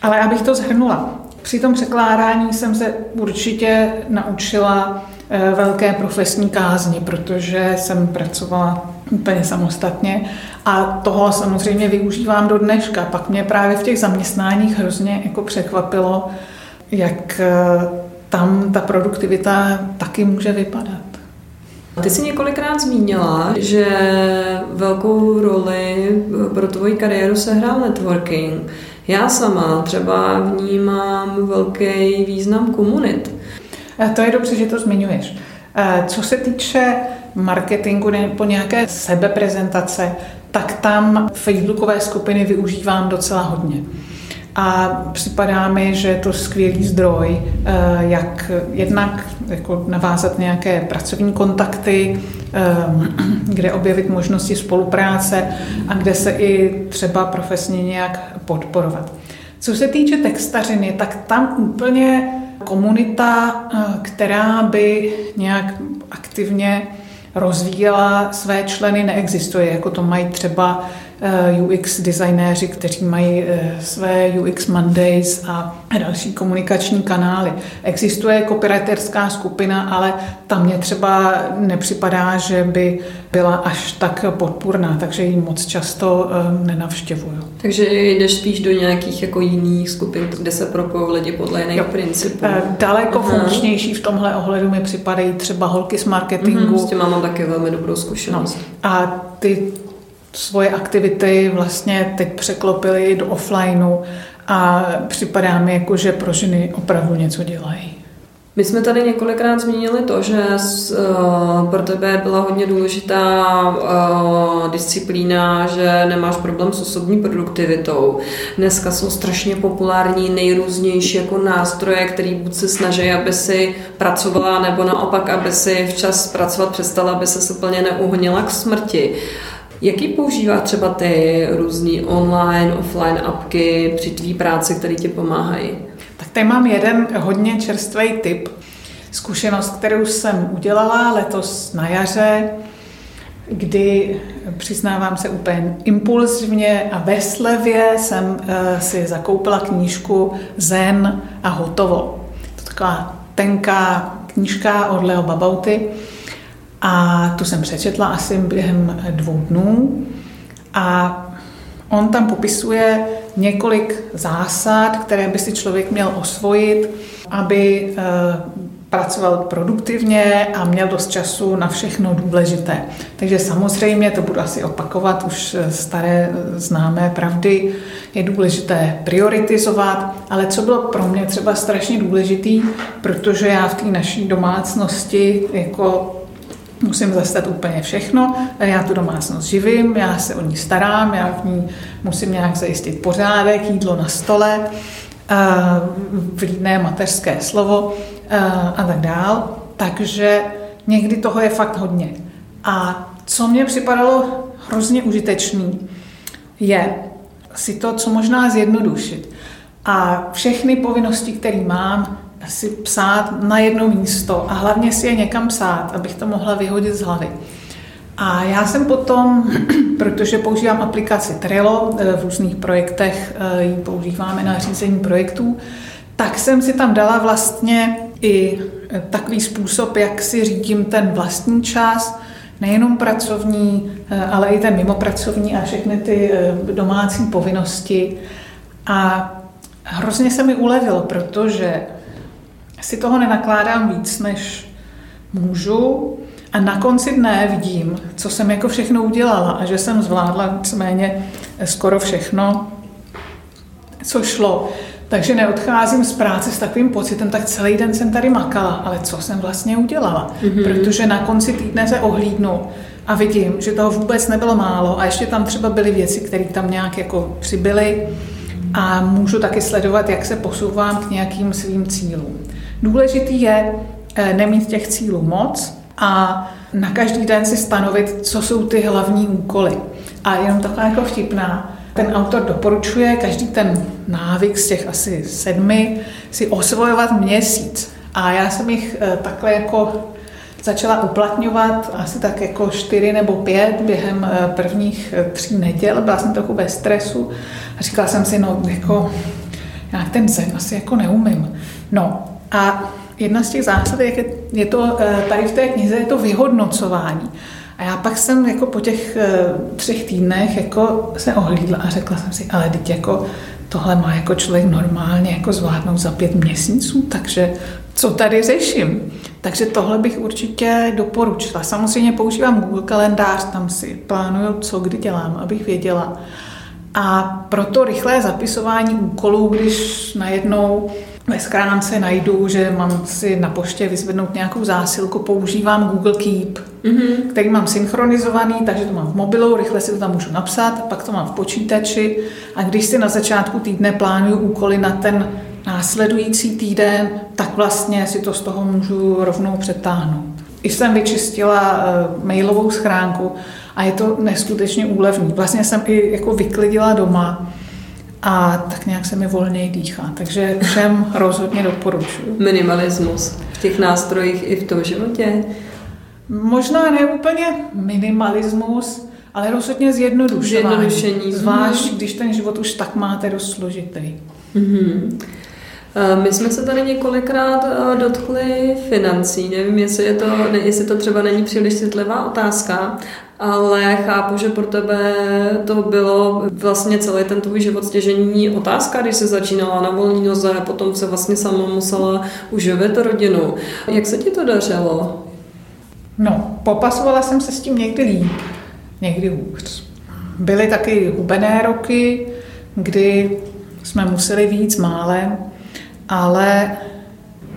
Speaker 2: Ale abych to zhrnula, při tom překládání jsem se určitě naučila eh, velké profesní kázni, protože jsem pracovala úplně samostatně a toho samozřejmě využívám do dneška. Pak mě právě v těch zaměstnáních hrozně jako překvapilo, jak eh, tam ta produktivita taky může vypadat.
Speaker 1: Ty jsi několikrát zmínila, že velkou roli pro tvoji kariéru sehrál networking. Já sama třeba vnímám velký význam komunit.
Speaker 2: To je dobře, že to zmiňuješ. Co se týče marketingu nebo nějaké sebeprezentace, tak tam facebookové skupiny využívám docela hodně. A připadá mi, že je to skvělý zdroj, eh, jak jednak jako navázat nějaké pracovní kontakty, eh, kde objevit možnosti spolupráce a kde se i třeba profesně nějak podporovat. Co se týče textařiny, tak tam úplně komunita, eh, která by nějak aktivně rozvíjela své členy, neexistuje, jako to mají třeba UX designéři, kteří mají eh, své UX Mondays a další komunikační kanály. Existuje copywriterská skupina, ale tam mě třeba nepřipadá, že by byla až tak podpůrná, takže ji moc často eh, nenavštěvuju.
Speaker 1: Takže jdeš spíš do nějakých jako jiných skupin, kde se propojují lidi podle jiných jo. principů.
Speaker 2: Daleko Aha. funkčnější v tomhle ohledu mi připadají třeba holky z marketingu.
Speaker 1: Mm-hmm, s tím mám taky velmi dobrou zkušenost.
Speaker 2: No. A ty svoje aktivity vlastně teď překlopili do offlineu a připadá mi jako, že pro ženy opravdu něco dělají.
Speaker 1: My jsme tady několikrát zmínili to, že uh, pro tebe byla hodně důležitá uh, disciplína, že nemáš problém s osobní produktivitou. Dneska jsou strašně populární nejrůznější jako nástroje, které buď se snaží, aby si pracovala, nebo naopak, aby si včas pracovat přestala, aby se úplně neuhonila k smrti. Jaký používá třeba ty různé online, offline apky při tvý práci, které ti pomáhají?
Speaker 2: Tak tady mám jeden hodně čerstvý tip. Zkušenost, kterou jsem udělala letos na jaře, kdy přiznávám se úplně impulzivně a ve slevě jsem eh, si zakoupila knížku Zen a hotovo. To taková tenká knížka od Leo Babauty a tu jsem přečetla asi během dvou dnů. A on tam popisuje několik zásad, které by si člověk měl osvojit, aby eh, pracoval produktivně a měl dost času na všechno důležité. Takže samozřejmě, to budu asi opakovat, už eh, staré eh, známé pravdy, je důležité prioritizovat, ale co bylo pro mě třeba strašně důležitý, protože já v té naší domácnosti jako musím zastat úplně všechno, já tu domácnost živím, já se o ní starám, já v ní musím nějak zajistit pořádek, jídlo na stole, vlídné mateřské slovo a tak dál. Takže někdy toho je fakt hodně. A co mě připadalo hrozně užitečný, je si to co možná zjednodušit. A všechny povinnosti, které mám, si psát na jedno místo a hlavně si je někam psát, abych to mohla vyhodit z hlavy. A já jsem potom, protože používám aplikaci Trello, eh, v různých projektech eh, ji používáme na řízení projektů, tak jsem si tam dala vlastně i eh, takový způsob, jak si řídím ten vlastní čas, nejenom pracovní, ale i ten mimopracovní a všechny ty domácí povinnosti. A hrozně se mi ulevilo, protože si toho nenakládám víc, než můžu. A na konci dne vidím, co jsem jako všechno udělala a že jsem zvládla nicméně skoro všechno, co šlo. Takže neodcházím z práce s takovým pocitem, tak celý den jsem tady makala, ale co jsem vlastně udělala? Mm-hmm. Protože na konci týdne se ohlídnu a vidím, že toho vůbec nebylo málo a ještě tam třeba byly věci, které tam nějak jako přibyly a můžu taky sledovat, jak se posouvám k nějakým svým cílům. Důležitý je eh, nemít těch cílů moc a na každý den si stanovit, co jsou ty hlavní úkoly. A jenom taková jako vtipná, ten autor doporučuje každý ten návyk z těch asi sedmi si osvojovat měsíc. A já jsem jich eh, takhle jako začala uplatňovat asi tak jako čtyři nebo pět během eh, prvních tří neděl. Byla jsem trochu ve stresu a říkala jsem si, no jako já ten zen asi jako neumím. No a jedna z těch zásad, jak je, je to eh, tady v té knize, je to vyhodnocování. A já pak jsem jako po těch eh, třech týdnech jako se ohlídla a řekla jsem si, ale teď jako tohle má jako člověk normálně jako zvládnout za pět měsíců, takže co tady řeším? Takže tohle bych určitě doporučila. Samozřejmě používám Google kalendář, tam si plánuju, co kdy dělám, abych věděla. A proto rychlé zapisování úkolů, když najednou ve schránce najdu, že mám si na poště vyzvednout nějakou zásilku, používám Google Keep, mm-hmm. který mám synchronizovaný, takže to mám v mobilu, rychle si to tam můžu napsat, pak to mám v počítači a když si na začátku týdne plánuju úkoly na ten následující týden, tak vlastně si to z toho můžu rovnou přetáhnout. I jsem vyčistila uh, mailovou schránku a je to neskutečně úlevný. Vlastně jsem i jako vyklidila doma, a tak nějak se mi volněji dýchá. Takže všem rozhodně doporučuji.
Speaker 1: Minimalismus v těch nástrojích i v tom životě?
Speaker 2: Možná ne úplně minimalismus, ale rozhodně zjednodušování. Zjednodušení. Zvlášť, mm. když ten život už tak máte dost složitý. Mm-hmm.
Speaker 1: My jsme se tady několikrát dotkli financí. Nevím, jestli, je to, jestli to třeba není příliš citlivá otázka, ale chápu, že pro tebe to bylo vlastně celý ten tvůj život stěžení otázka, když se začínala na volní noze a potom se vlastně sama musela uživit rodinu. Jak se ti to dařilo?
Speaker 2: No, popasovala jsem se s tím někdy líp, někdy hůř. Byly taky hubené roky, kdy jsme museli víc málem, ale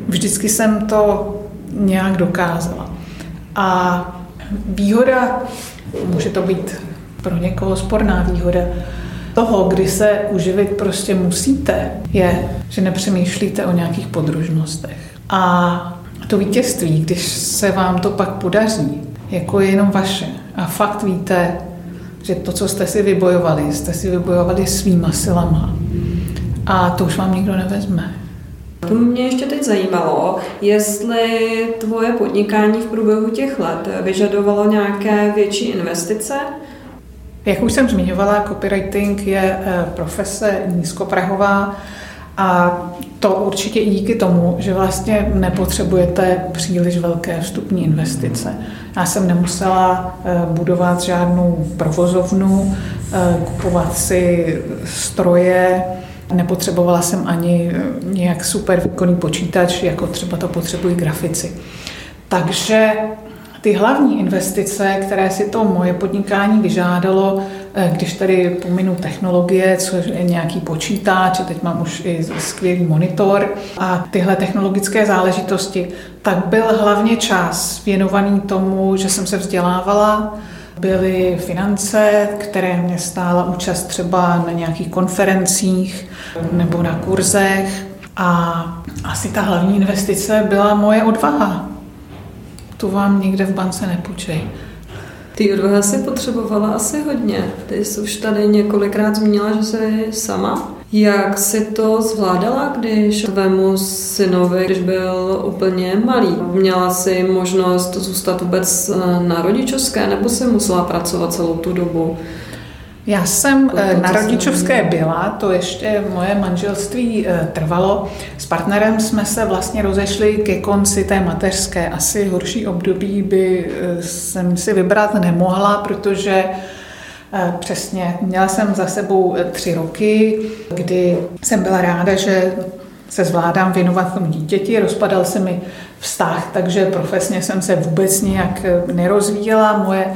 Speaker 2: vždycky jsem to nějak dokázala. A výhoda Může to být pro někoho sporná výhoda toho, kdy se uživit prostě musíte, je, že nepřemýšlíte o nějakých podružnostech. A to vítězství, když se vám to pak podaří, jako je jenom vaše. A fakt víte, že to, co jste si vybojovali, jste si vybojovali svýma silama. A to už vám nikdo nevezme.
Speaker 1: To mě ještě teď zajímalo, jestli tvoje podnikání v průběhu těch let vyžadovalo nějaké větší investice?
Speaker 2: Jak už jsem zmiňovala, copywriting je eh, profese nízkoprahová a to určitě i díky tomu, že vlastně nepotřebujete příliš velké vstupní investice. Já jsem nemusela eh, budovat žádnou provozovnu, eh, kupovat si stroje, Nepotřebovala jsem ani eh, nějak super výkonný počítač, jako třeba to potřebují grafici. Takže ty hlavní investice, které si to moje podnikání vyžádalo, eh, když tady pominu technologie, což je nějaký počítač, teď mám už i skvělý monitor a tyhle technologické záležitosti, tak byl hlavně čas věnovaný tomu, že jsem se vzdělávala, byly finance, které mě stála účast třeba na nějakých konferencích nebo na kurzech. A asi ta hlavní investice byla moje odvaha. Tu vám nikde v bance nepůjčej.
Speaker 1: Ty odvaha si potřebovala asi hodně. Ty jsi už tady několikrát zmínila, že jsi sama. Jak si to zvládala, když tvému synovi, když byl úplně malý? Měla si možnost zůstat vůbec na rodičovské, nebo si musela pracovat celou tu dobu?
Speaker 2: Já jsem eh, na rodičovské byla, to ještě moje manželství eh, trvalo. S partnerem jsme se vlastně rozešli ke konci té mateřské. Asi horší období by eh, jsem si vybrat nemohla, protože přesně měla jsem za sebou tři roky, kdy jsem byla ráda, že se zvládám věnovat tomu dítěti, rozpadal se mi vztah, takže profesně jsem se vůbec nějak nerozvíjela. Moje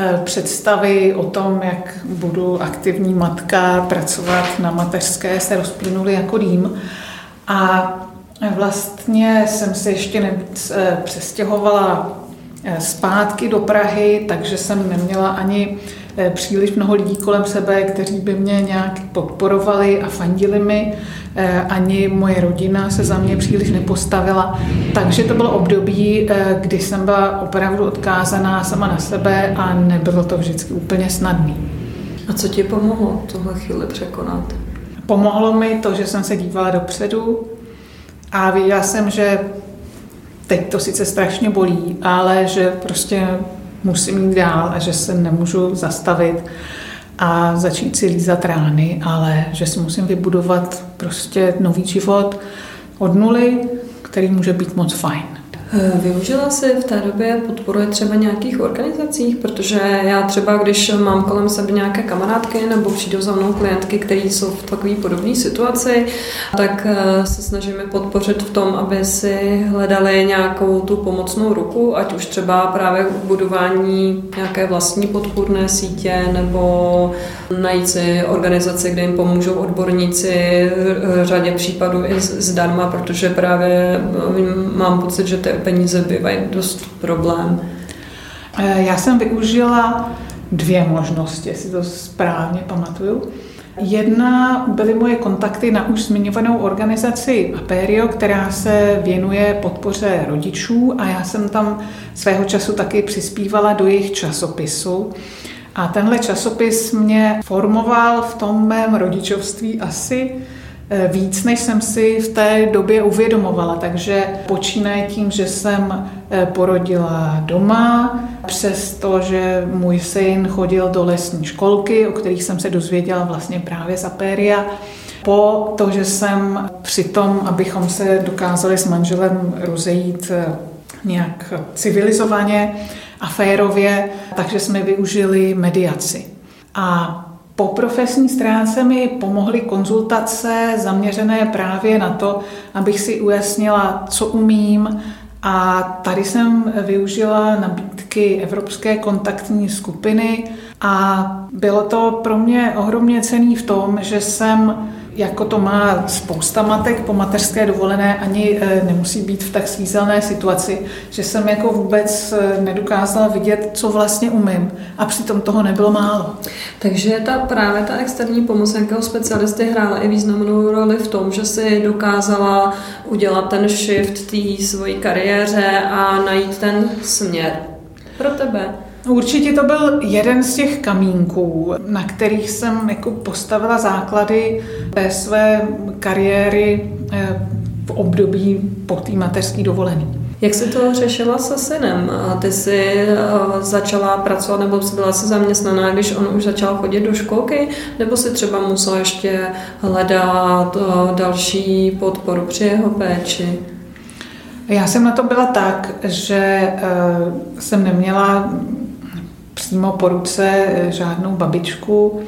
Speaker 2: Eh, představy o tom, jak budu aktivní matka, pracovat na mateřské, se rozplynuly jako dým. A vlastně jsem se ještě eh, přestěhovala eh, zpátky do Prahy, takže jsem neměla ani příliš mnoho lidí kolem sebe, kteří by mě nějak podporovali a fandili mi. Eh, ani moje rodina se za mě příliš nepostavila. Takže to bylo období, eh, kdy jsem byla opravdu odkázaná sama na sebe a nebylo to vždycky úplně snadné.
Speaker 1: A co ti pomohlo tohle chvíli překonat?
Speaker 2: Pomohlo mi to, že jsem se dívala dopředu a věděla jsem, že teď to sice strašně bolí, ale že prostě musím jít dál a že se nemůžu zastavit a začít si lízat rány, ale že si musím vybudovat prostě nový život od nuly, který může být moc fajn.
Speaker 1: Eh, využila jsi v té době podporuje třeba nějakých organizacích, protože já třeba, když mám kolem sebe nějaké kamarádky nebo přijdou za mnou klientky, které jsou v takové podobné situaci, tak eh, se snažíme podpořit v tom, aby si hledali nějakou tu pomocnou ruku, ať už třeba právě v budování nějaké vlastní podpůrné sítě nebo najít si organizaci, kde jim pomůžou odborníci v řadě případů i zdarma, protože právě eh, mám pocit, že ty peníze bývají dost problém.
Speaker 2: Eh, já jsem využila dvě možnosti, jestli to správně pamatuju. Jedna byly moje kontakty na už zmiňovanou organizaci Aperio, která se věnuje podpoře rodičů a já jsem tam svého času taky přispívala do jejich časopisu. A tenhle časopis mě formoval v tom mém rodičovství asi víc, než jsem si v té době uvědomovala. Takže počínaje tím, že jsem eh, porodila doma, přesto, že můj syn chodil do lesní školky, o kterých jsem se dozvěděla vlastně právě z Apéria, po to, že jsem při tom, abychom se dokázali s manželem rozejít eh, nějak civilizovaně a férově, takže jsme využili mediaci. A po profesní stránce mi pomohly konzultace zaměřené právě na to, abych si ujasnila, co umím. A tady jsem využila nabídky Evropské kontaktní skupiny a bylo to pro mě ohromně cený v tom, že jsem jako to má spousta matek po mateřské dovolené, ani e, nemusí být v tak svízelné situaci, že jsem jako vůbec e, nedokázala vidět, co vlastně umím a přitom toho nebylo málo.
Speaker 1: Takže ta právě ta externí pomoc nějakého specialisty hrála i významnou roli v tom, že si dokázala udělat ten shift té svojí kariéře a najít ten směr pro tebe.
Speaker 2: Určitě to byl jeden z těch kamínků, na kterých jsem jako postavila základy té své kariéry eh, v období po té mateřské dovolené.
Speaker 1: Jak jsi to řešila se synem? Ty jsi eh, začala pracovat nebo jsi byla se zaměstnaná, když on už začal chodit do školky, nebo si třeba musela ještě hledat eh, další podporu při jeho péči?
Speaker 2: Já jsem na to byla tak, že jsem neměla přímo po ruce eh, žádnou babičku,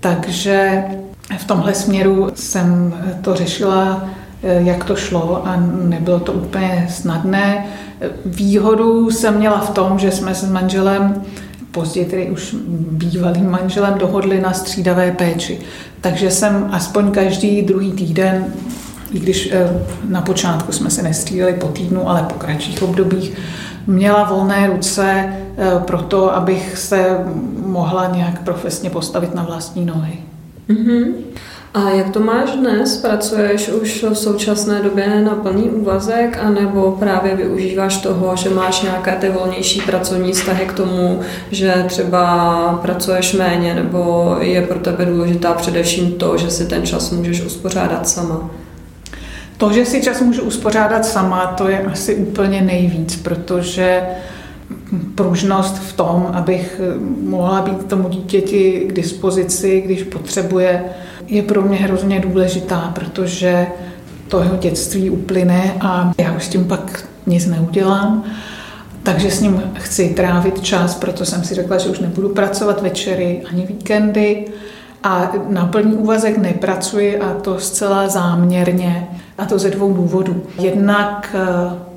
Speaker 2: takže v tomhle směru jsem to řešila, eh, jak to šlo a nebylo to úplně snadné. Výhodu jsem měla v tom, že jsme s manželem později tedy už bývalým manželem dohodli na střídavé péči. Takže jsem aspoň každý druhý týden, i když eh, na počátku jsme se nestřídali po týdnu, ale po kratších obdobích, měla volné ruce eh, pro to, abych se mohla nějak profesně postavit na vlastní nohy.
Speaker 1: Mm-hmm. A jak to máš dnes? Pracuješ už v současné době na plný úvazek, anebo právě využíváš toho, že máš nějaké ty volnější pracovní vztahy k tomu, že třeba pracuješ méně, nebo je pro tebe důležitá především to, že si ten čas můžeš uspořádat sama?
Speaker 2: To, že si čas můžu uspořádat sama, to je asi úplně nejvíc, protože pružnost v tom, abych mohla být tomu dítěti k dispozici, když potřebuje, je pro mě hrozně důležitá, protože to jeho dětství uplyne a já už s tím pak nic neudělám. Takže s ním chci trávit čas, proto jsem si řekla, že už nebudu pracovat večery ani víkendy. A na plný úvazek nepracuji a to zcela záměrně. A to ze dvou důvodů. Jednak eh,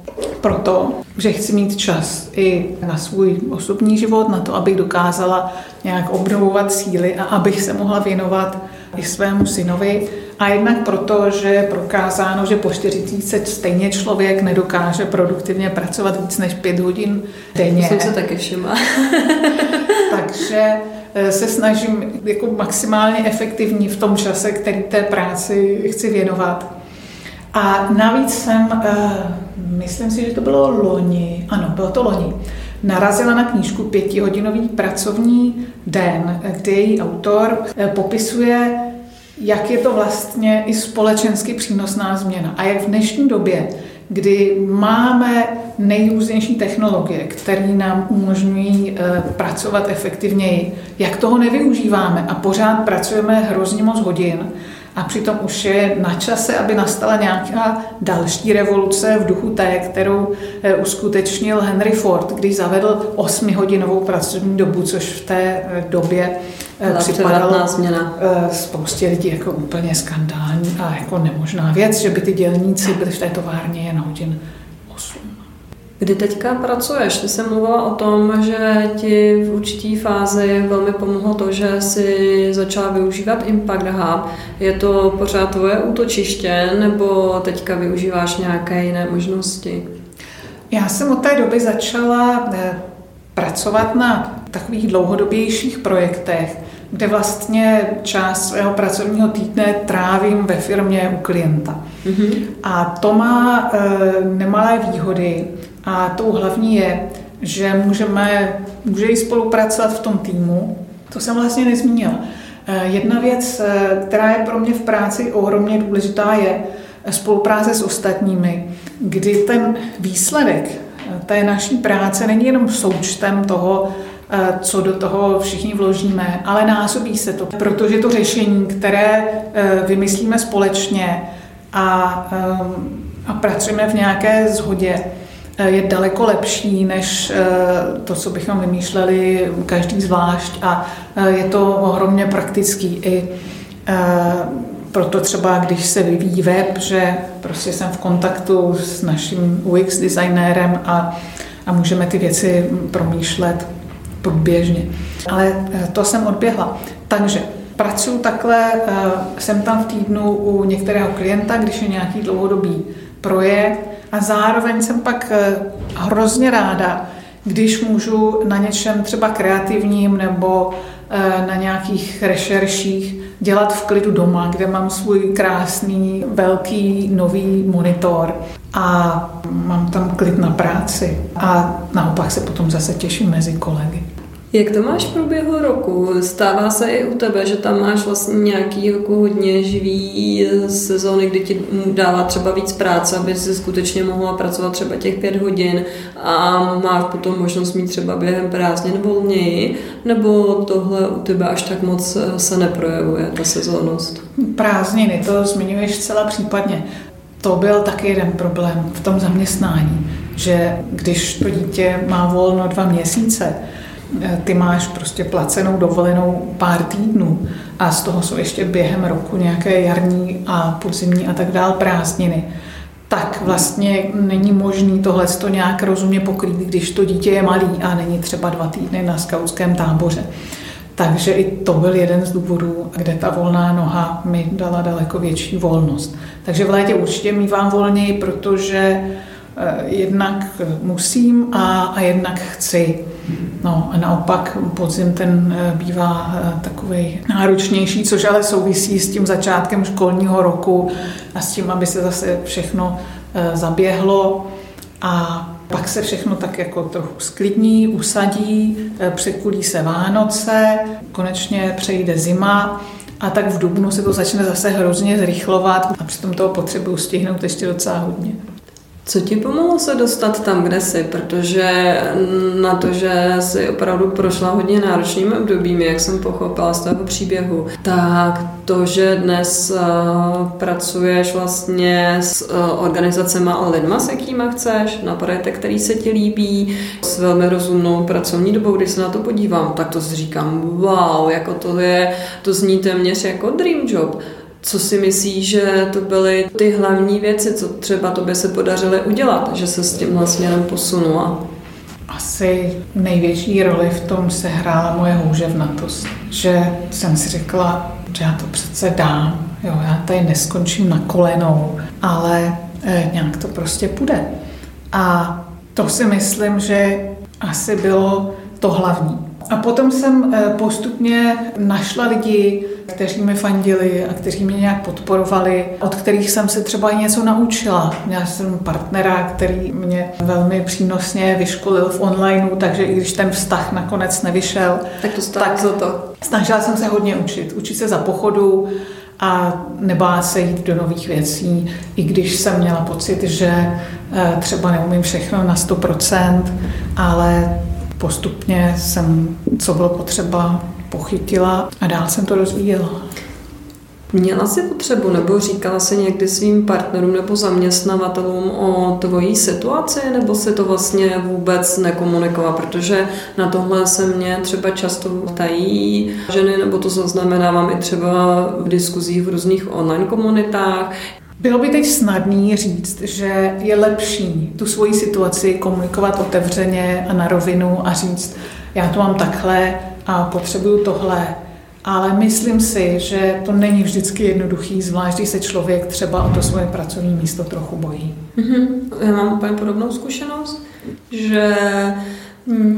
Speaker 2: proto, že chci mít čas i na svůj osobní život, na to, abych dokázala nějak obnovovat síly a abych se mohla věnovat i svému synovi. A jednak proto, že je prokázáno, že po 40 stejně člověk nedokáže produktivně pracovat víc než 5 hodin denně. To
Speaker 1: jsem se taky všimla.
Speaker 2: Takže eh, se snažím jako maximálně efektivní v tom čase, který té práci chci věnovat. A navíc jsem, eh, myslím si, že to bylo loni, ano, bylo to loni, narazila na knížku Pětihodinový pracovní den, kde její autor eh, popisuje, jak je to vlastně i společensky přínosná změna. A jak v dnešní době, kdy máme nejrůznější technologie, které nám umožňují eh, pracovat efektivněji, jak toho nevyužíváme a pořád pracujeme hrozně moc hodin, a přitom už je na čase, aby nastala nějaká další revoluce v duchu té, kterou eh, uskutečnil Henry Ford, když zavedl 8-hodinovou pracovní dobu, což v té eh, době
Speaker 1: eh, připadalo
Speaker 2: změna. spoustě lidí jako úplně skandální a jako nemožná věc, že by ty dělníci byli v té továrně jen hodin
Speaker 1: Kdy teďka pracuješ? Ty jsem mluvila o tom, že ti v určitý fázi velmi pomohlo to, že si začala využívat Impact Hub. Je to pořád tvoje útočiště, nebo teďka využíváš nějaké jiné možnosti?
Speaker 2: Já jsem od té doby začala eh, pracovat na takových dlouhodobějších projektech, kde vlastně část svého pracovního týdne trávím ve firmě u klienta. Mm-hmm. A to má e, nemalé výhody, a tou hlavní je, že můžeme, může i spolupracovat v tom týmu. To jsem vlastně nezmínila. Eh, jedna věc, eh, která je pro mě v práci ohromně důležitá, je spolupráce s ostatními, kdy ten výsledek eh, té naší práce není jenom součtem toho, co do toho všichni vložíme, ale násobí se to, protože to řešení, které vymyslíme společně a, a pracujeme v nějaké zhodě, Eh, je daleko lepší než eh, to, co bychom vymýšleli každý zvlášť a eh, je to ohromně praktický i proto třeba, když se vyvíjí web, že prostě jsem v kontaktu s naším UX designérem a, a můžeme ty věci promýšlet průběžně. Ale to jsem odběhla. Takže pracuji takhle, jsem tam v týdnu u některého klienta, když je nějaký dlouhodobý projekt, a zároveň jsem pak eh, hrozně ráda, když můžu na něčem třeba kreativním nebo eh, na nějakých rešerších dělat v klidu doma, kde mám svůj krásný, velký, nový monitor a mám tam klid na práci. A naopak se potom zase těším mezi kolegy.
Speaker 1: Jak to máš v průběhu roku? Stává se i u tebe, že tam máš vlastně nějaký jako hodně živý sezóny, kdy ti dává třeba víc práce, aby si skutečně mohla pracovat třeba těch pět hodin a máš potom možnost mít třeba během prázdnin volněji, nebo tohle u tebe až tak moc se neprojevuje, ta sezónnost?
Speaker 2: Prázdniny, to zmiňuješ celá případně. To byl taky jeden problém v tom zaměstnání, že když to dítě má volno dva měsíce, ty máš prostě placenou dovolenou pár týdnů a z toho jsou ještě během roku nějaké jarní a podzimní a tak dál prázdniny, tak vlastně není možný tohle to nějak rozumně pokrýt, když to dítě je malý a není třeba dva týdny na skautském táboře. Takže i to byl jeden z důvodů, kde ta volná noha mi dala daleko větší volnost. Takže v létě určitě mývám volněji, protože eh, jednak musím a, a jednak chci. No a naopak podzim ten eh, bývá eh, takový náročnější, což ale souvisí s tím začátkem školního roku a s tím, aby se zase všechno zaběhlo a pak se všechno tak jako trochu sklidní, usadí, eh, překulí se Vánoce, konečně přejde zima a tak v Dubnu se to začne zase hrozně zrychlovat a přitom toho potřebuju stihnout ještě docela hodně.
Speaker 1: Co ti pomohlo se dostat tam, kde jsi? Protože na to, že jsi opravdu prošla hodně náročnými obdobími, jak jsem pochopila z toho příběhu, tak to, že dnes uh, pracuješ vlastně s uh, organizacemi a lidma, s jakýma chceš, na projektech, který se ti líbí, s velmi rozumnou pracovní dobou, když se na to podívám, tak to si říkám, wow, jako to je, to zní téměř jako dream job. Co si myslíš, že to byly ty hlavní věci, co třeba tobě se podařily udělat, že se s tímhle směrem posunula?
Speaker 2: Asi největší roli v tom se hrála moje houževnatost. Že jsem si řekla, že já to přece dám, jo, já tady neskončím na kolenou, ale e, nějak to prostě půjde. A to si myslím, že asi bylo to hlavní. A potom jsem e, postupně našla lidi, kteří mi fandili a kteří mě nějak podporovali, od kterých jsem se třeba i něco naučila. Měla jsem partnera, který mě velmi přínosně vyškolil v onlineu, takže i když ten vztah nakonec nevyšel,
Speaker 1: tak to tak za to.
Speaker 2: Snažila jsem se hodně učit. Učit se za pochodu a nebát se jít do nových věcí, i když jsem měla pocit, že eh, třeba neumím všechno na 100%, ale postupně jsem, co bylo potřeba, pochytila a dál jsem to rozvíjela.
Speaker 1: Měla jsi potřebu nebo říkala si někdy svým partnerům nebo zaměstnavatelům o tvojí situaci, nebo si to vlastně vůbec nekomunikovala, protože na tohle se mě třeba často ptají ženy, nebo to zaznamenávám i třeba v diskuzích v různých online komunitách.
Speaker 2: Bylo by teď snadný říct, že je lepší tu svoji situaci komunikovat otevřeně a na rovinu a říct, já to mám takhle, a potřebuju tohle. Ale myslím si, že to není vždycky jednoduchý, zvlášť když se člověk třeba o to svoje pracovní místo trochu bojí.
Speaker 1: Mm-hmm. Já mám úplně podobnou zkušenost, že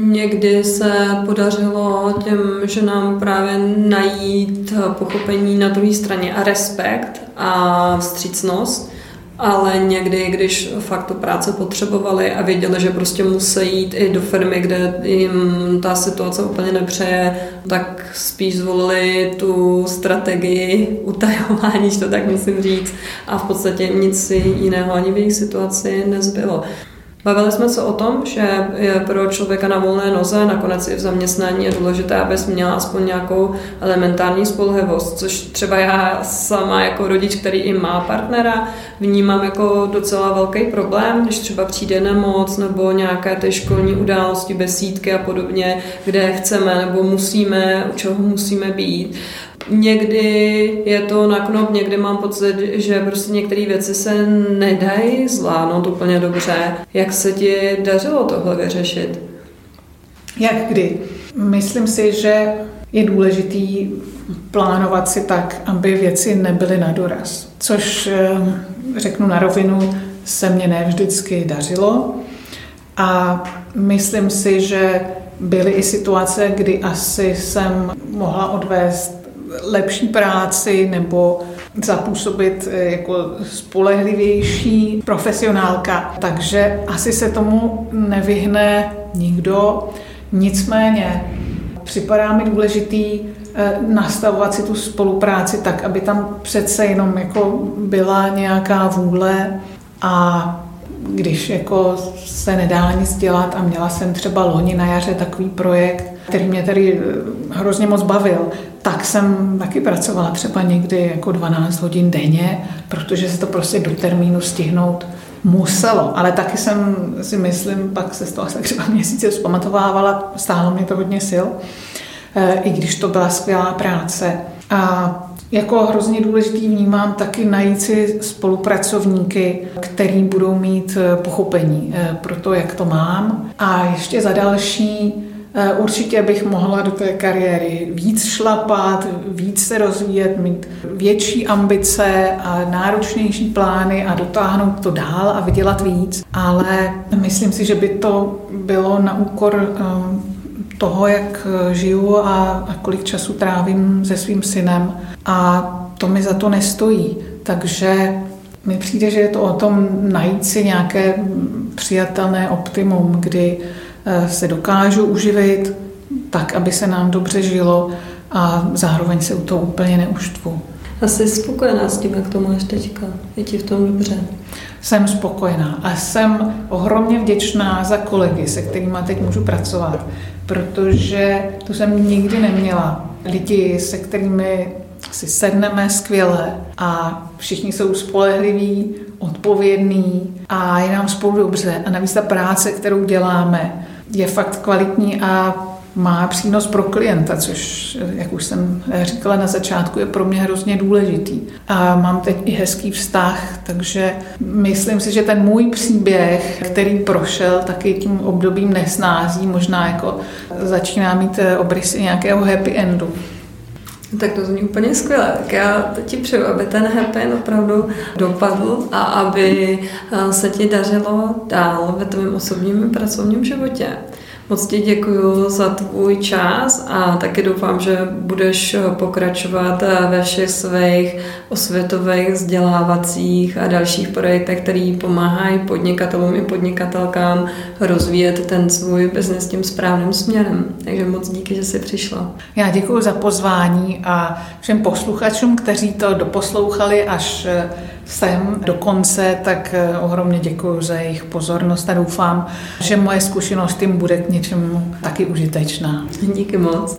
Speaker 1: Někdy se podařilo těm ženám právě najít pochopení na druhé straně a respekt a vstřícnost ale někdy, když fakt tu práce potřebovali a věděli, že prostě musí jít i do firmy, kde jim ta situace úplně nepřeje, tak spíš zvolili tu strategii utajování, to tak musím říct, a v podstatě nic jiného ani v jejich situaci nezbylo. Bavili jsme se o tom, že je pro člověka na volné noze, nakonec i v zaměstnání je důležité, abys měla aspoň nějakou elementární spolehlivost, což třeba já sama jako rodič, který i má partnera, vnímám jako docela velký problém, když třeba přijde nemoc nebo nějaké ty školní události, besídky a podobně, kde chceme nebo musíme, u čeho musíme být Někdy je to na knop, někdy mám pocit, že prostě některé věci se nedají zvládnout úplně dobře. Jak se ti dařilo tohle vyřešit?
Speaker 2: Jak kdy? Myslím si, že je důležitý plánovat si tak, aby věci nebyly na doraz. Což eh, řeknu na rovinu, se mně ne vždycky dařilo. A myslím si, že byly i situace, kdy asi jsem mohla odvést lepší práci nebo zapůsobit eh, jako spolehlivější profesionálka. Takže asi se tomu nevyhne nikdo. Nicméně připadá mi důležitý eh, nastavovat si tu spolupráci tak, aby tam přece jenom jako byla nějaká vůle a když jako se nedá nic dělat a měla jsem třeba loni na jaře takový projekt, který mě tady eh, hrozně moc bavil, tak jsem taky pracovala třeba někdy jako 12 hodin denně, protože se to prostě do termínu stihnout muselo. Ale taky jsem si myslím, pak se z toho asi třeba měsíce vzpamatovávala, stálo mě to hodně sil, eh, i když to byla skvělá práce. A Jako hrozně důležitý vnímám taky najít si spolupracovníky, který budou mít eh, pochopení pro to, jak to mám. A ještě za další, určitě bych mohla do té kariéry víc šlapat, víc se rozvíjet, mít větší ambice a náročnější plány a dotáhnout to dál a vydělat víc. Ale myslím si, že by to bylo na úkor toho, jak žiju a, kolik času trávím se svým synem a to mi za to nestojí. Takže mi přijde, že je to o tom najít si nějaké přijatelné optimum, kdy eh, se dokážu uživit tak, aby se nám dobře žilo a zároveň se u toho úplně neuštvu.
Speaker 1: A jsi spokojená s tím, jak to máš teďka? Je ti v tom dobře?
Speaker 2: Jsem spokojená a jsem ohromně vděčná za kolegy, se kterými teď můžu pracovat, protože to jsem nikdy neměla. Lidi, se kterými si sedneme skvěle a všichni jsou spolehliví, odpovědní a je nám spolu dobře. A navíc ta práce, kterou děláme, je fakt kvalitní a má přínos pro klienta, což, jak už jsem říkala na začátku, je pro mě hrozně důležitý. A mám teď i hezký vztah, takže myslím si, že ten můj příběh, který prošel taky tím obdobím nesnází, možná jako začíná mít obrysy nějakého happy endu.
Speaker 1: Tak to zní úplně skvěle. Tak já ti přeju, aby ten happy opravdu dopadl a aby eh, se ti dařilo dál ve tvém osobním pracovním životě. Moc ti děkuji za tvůj čas a taky doufám, že budeš pokračovat ve všech svých osvětových, vzdělávacích a dalších projektech, které pomáhají podnikatelům i podnikatelkám rozvíjet ten svůj biznes tím správným směrem. Takže moc díky, že jsi přišla.
Speaker 2: Já děkuji za pozvání a všem posluchačům, kteří to doposlouchali až sem do konce, tak eh, ohromně děkuji za jejich pozornost a doufám, že moje zkušenost jim bude k něčemu taky užitečná.
Speaker 1: Díky moc.